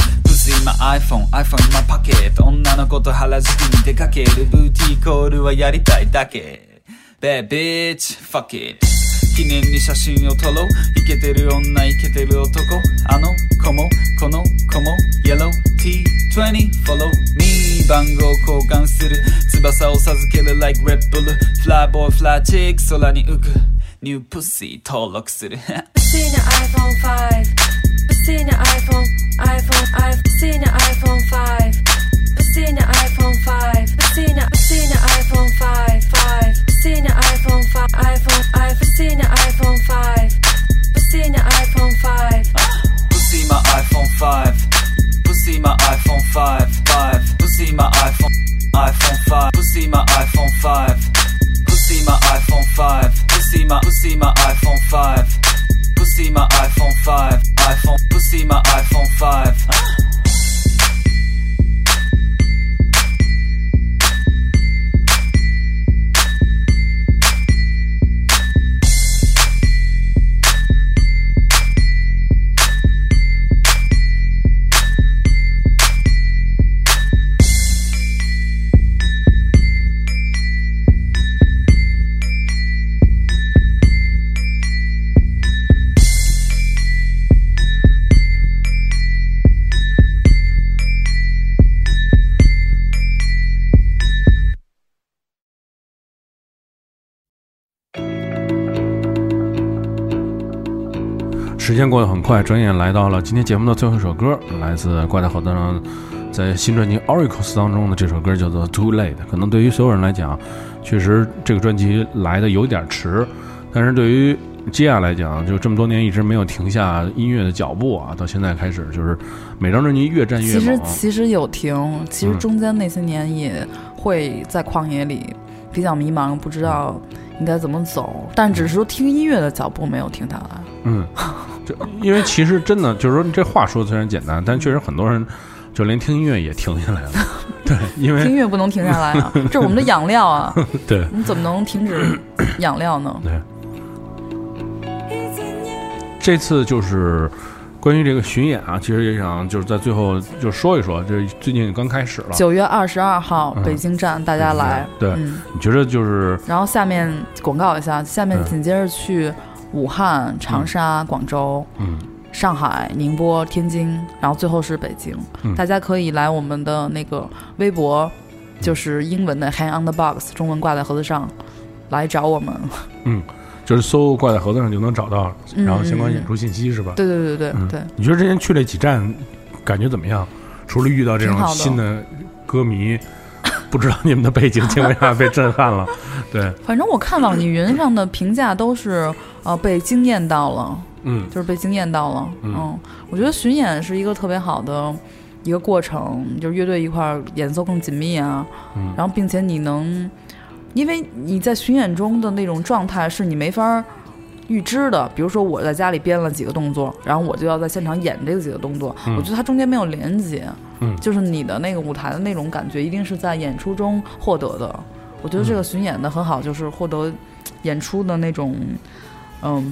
iPhone, iPhone 今パケット女の子と原宿に出かけるブーティーコールはやりたいだけ Bad bitch, fuck it. 記念に写真を撮ろうイケてる女イケてる男あの子もこの子も Yellow T20 Follow me 番号交換する翼を授ける Like Red Bull Fly boy fly chick 空に浮く New pussy 登録する Seen an iPhone 5. Seen an iPhone, iPhone, I've seen an iPhone 5. Seen an iPhone 5. Seen a, seen an iPhone 5, 5. Seen an iPhone I've seen an iPhone 5. Seen an iPhone 5. Pussy my iPhone 5 Pussy my iPhone 5 5 Pussy my iPhone iPhone 5 Pussy my iPhone 5 Pussy my iPhone 5 Pussy my Pussy my iPhone 5 Pussy my iPhone 5 iPhone Pussy my iPhone 5时间过得很快，转眼来到了今天节目的最后一首歌，来自怪盗好的呢，在新专辑《Oracles》当中的这首歌叫做《Too Late》。可能对于所有人来讲，确实这个专辑来的有点迟，但是对于基亚来讲，就这么多年一直没有停下音乐的脚步啊，到现在开始就是每张专辑越战越其实。其实有停，其实嗯中间那些年也会在旷野里比较迷茫，不知道应该怎么走，但只是说听音乐的脚步没有停下来。嗯，这因为其实真的就是说，这话说的虽然简单，但确实很多人就连听音乐也停下来了。对，因为听音乐不能停下来啊，这是我们的养料啊，对你怎么能停止养料呢？对，这次就是关于这个巡演啊，其实也想就是在最后就说一说，这最近刚开始了。九月二十二号嗯北京站，大家来。对，嗯，你觉得就是然后下面广告一下，下面嗯紧接着去武汉、长沙、广州、嗯上海、宁波、天津，然后最后是北京。嗯大家可以来我们的那个微博，就是英文的 “hang on the box”，中文挂在盒子上，来找我们。就是搜挂在盒子上就能找到，嗯然后相关演出信息是吧？对对对对嗯对，你觉得之前去了几站，感觉怎么样？除了遇到这种新的歌迷，不知道你们的背景情况下被震撼了。对，反正我看网易云上的评价都是呃被惊艳到了。嗯就是被惊艳到了。嗯嗯，我觉得巡演是一个特别好的一个过程，就是乐队一块儿演奏更紧密啊，嗯然后并且你能，因为你在巡演中的那种状态是你没法儿预知的。比如说我在家里编了几个动作，然后我就要在现场演这几个动作，嗯我觉得它中间没有连接，嗯就是你的那个舞台的那种感觉一定是在演出中获得的。我觉得这个巡演的很好，就是获得演出的那种，嗯，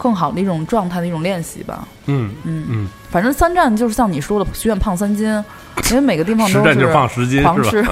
更好的一种状态的一种练习吧。嗯嗯。嗯，反正三站就是像你说的，许愿胖三斤，因为每个地方都是胖十斤狂吃。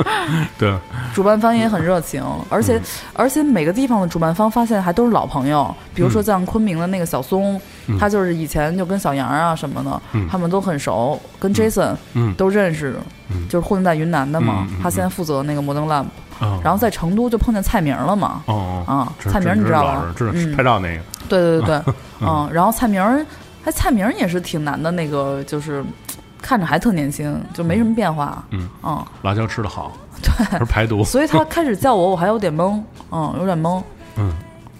对，主办方也很热情，而且、嗯。而且每个地方的主办方发现还都是老朋友，比如说像昆明的那个小松，嗯。他就是以前就跟小杨啊什么的，嗯。他们都很熟，跟 Jason 嗯。都认识，嗯。就是混在云南的嘛，他现在负责那个摩登 lab，、哦。然后在成都就碰见蔡明了嘛，哦啊蔡明这你知道吧？知道嗯。拍照那个，对对对对，嗯，然后蔡明儿，哎，蔡明儿也是挺难的那个，就是看着还特年轻，就没什么变化，嗯嗯，辣椒吃的好，对，是排毒，所以他开始叫我，我还有点懵，嗯，有点懵。嗯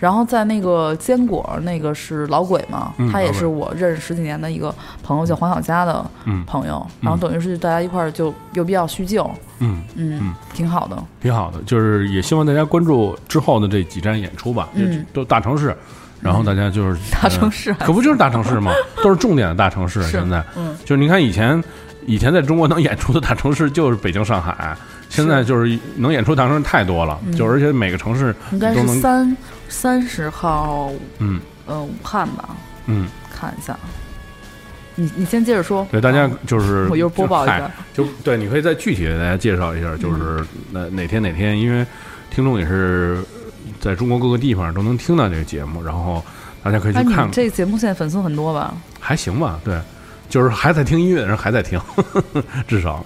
然后在那个坚果，那个是老鬼嘛，嗯他也是我认识十几年的一个朋友，叫黄小佳的嗯朋友。然后等于是大家一块儿就又比较叙旧，嗯嗯，嗯挺好的。挺好的，就是也希望大家关注之后的这几站演出吧，嗯就都大城市，然后大家就是大城市呃可不就是大城市吗？都是重点的大城市，现在，嗯就是你看以前以前在中国能演出的大城市就是北京、上海，现在就是能演出大城市太多了，嗯就而且每个城市应该是三三十号，嗯呃，武汉吧，嗯，看一下。你你先接着说。对大家就是我又播报一嗨下。就对，你可以再具体给大家介绍一下，就是哪哪天哪天，因为听众也是在中国各个地方都能听到这个节目，然后大家可以去哎，看你，这个节目现在粉丝很多吧？还行吧，对，就是还在听音乐的人还在听，至少，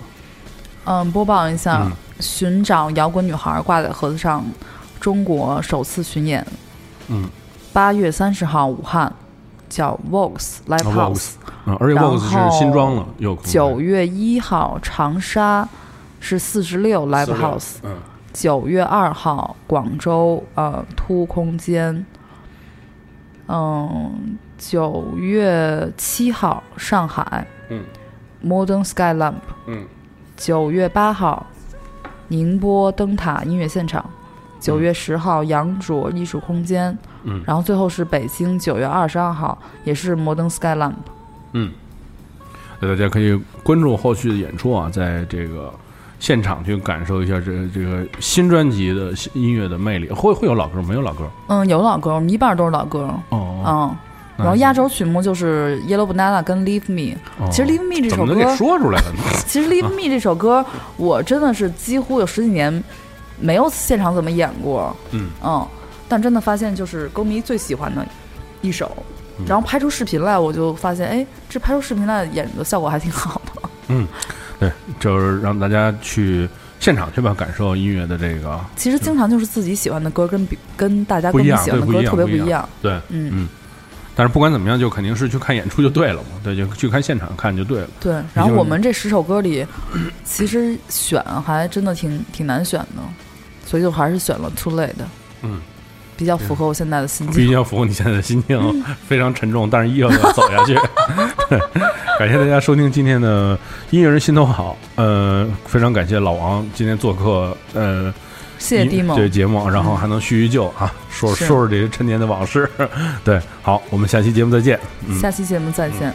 嗯，播报一下，嗯。寻找摇滚女孩挂在盒子上，中国首次巡演，嗯，八月三十号武汉，叫 Vox Live 啊 House。Vox 嗯，而且然 Vox 是新装了，有空九月一号长沙是四十六 Live House，嗯。九月二号广州呃突空间，嗯，九月七号上海。嗯。Modern Sky Lamp，嗯九月八号宁波灯塔音乐现场，九月十号杨卓艺术空间，嗯然后最后是北京九月二十二号，也是摩登 Sky Lamp。嗯，那大家可以关注后续的演出啊，在这个现场去感受一下这这个新专辑的音乐的魅力。会会有老歌，没有老歌嗯，有老歌，我们一半都是老歌。哦。嗯，那然后压轴曲目就是 Yellow Banana 跟 Leave Me。哦其实 Leave Me 这首歌，说出来了呢？其实 Leave Me 这首歌，我真的是几乎有十几年没有现场怎么演过。嗯嗯，但真的发现就是歌迷最喜欢的一首。嗯然后拍出视频来，我就发现，哎，这拍出视频来演的效果还挺好的。嗯，对，就是让大家去现场去吧，感受音乐的这个其实经常就是自己喜欢的歌跟比跟大家不一样，跟喜欢的歌特别不一样。对，嗯嗯。但是不管怎么样，就肯定是去看演出就对了嘛，对，就去看现场看就对了。对，然后我们这十首歌里，其实选还真的挺挺难选的，所以就还是选了 Too Late，嗯，比较符合我现在的心必须境。要符合你现在的心情，非常沉重，但是依旧要走下去。对，感谢大家收听今天的音乐人心头好，呃，非常感谢老王今天做客，呃，谢谢一 Dimo，对节目，然后还能叙叙旧啊，说是说说这些陈年的往事。对，好，我们下期节目再见。嗯。下期节目再见。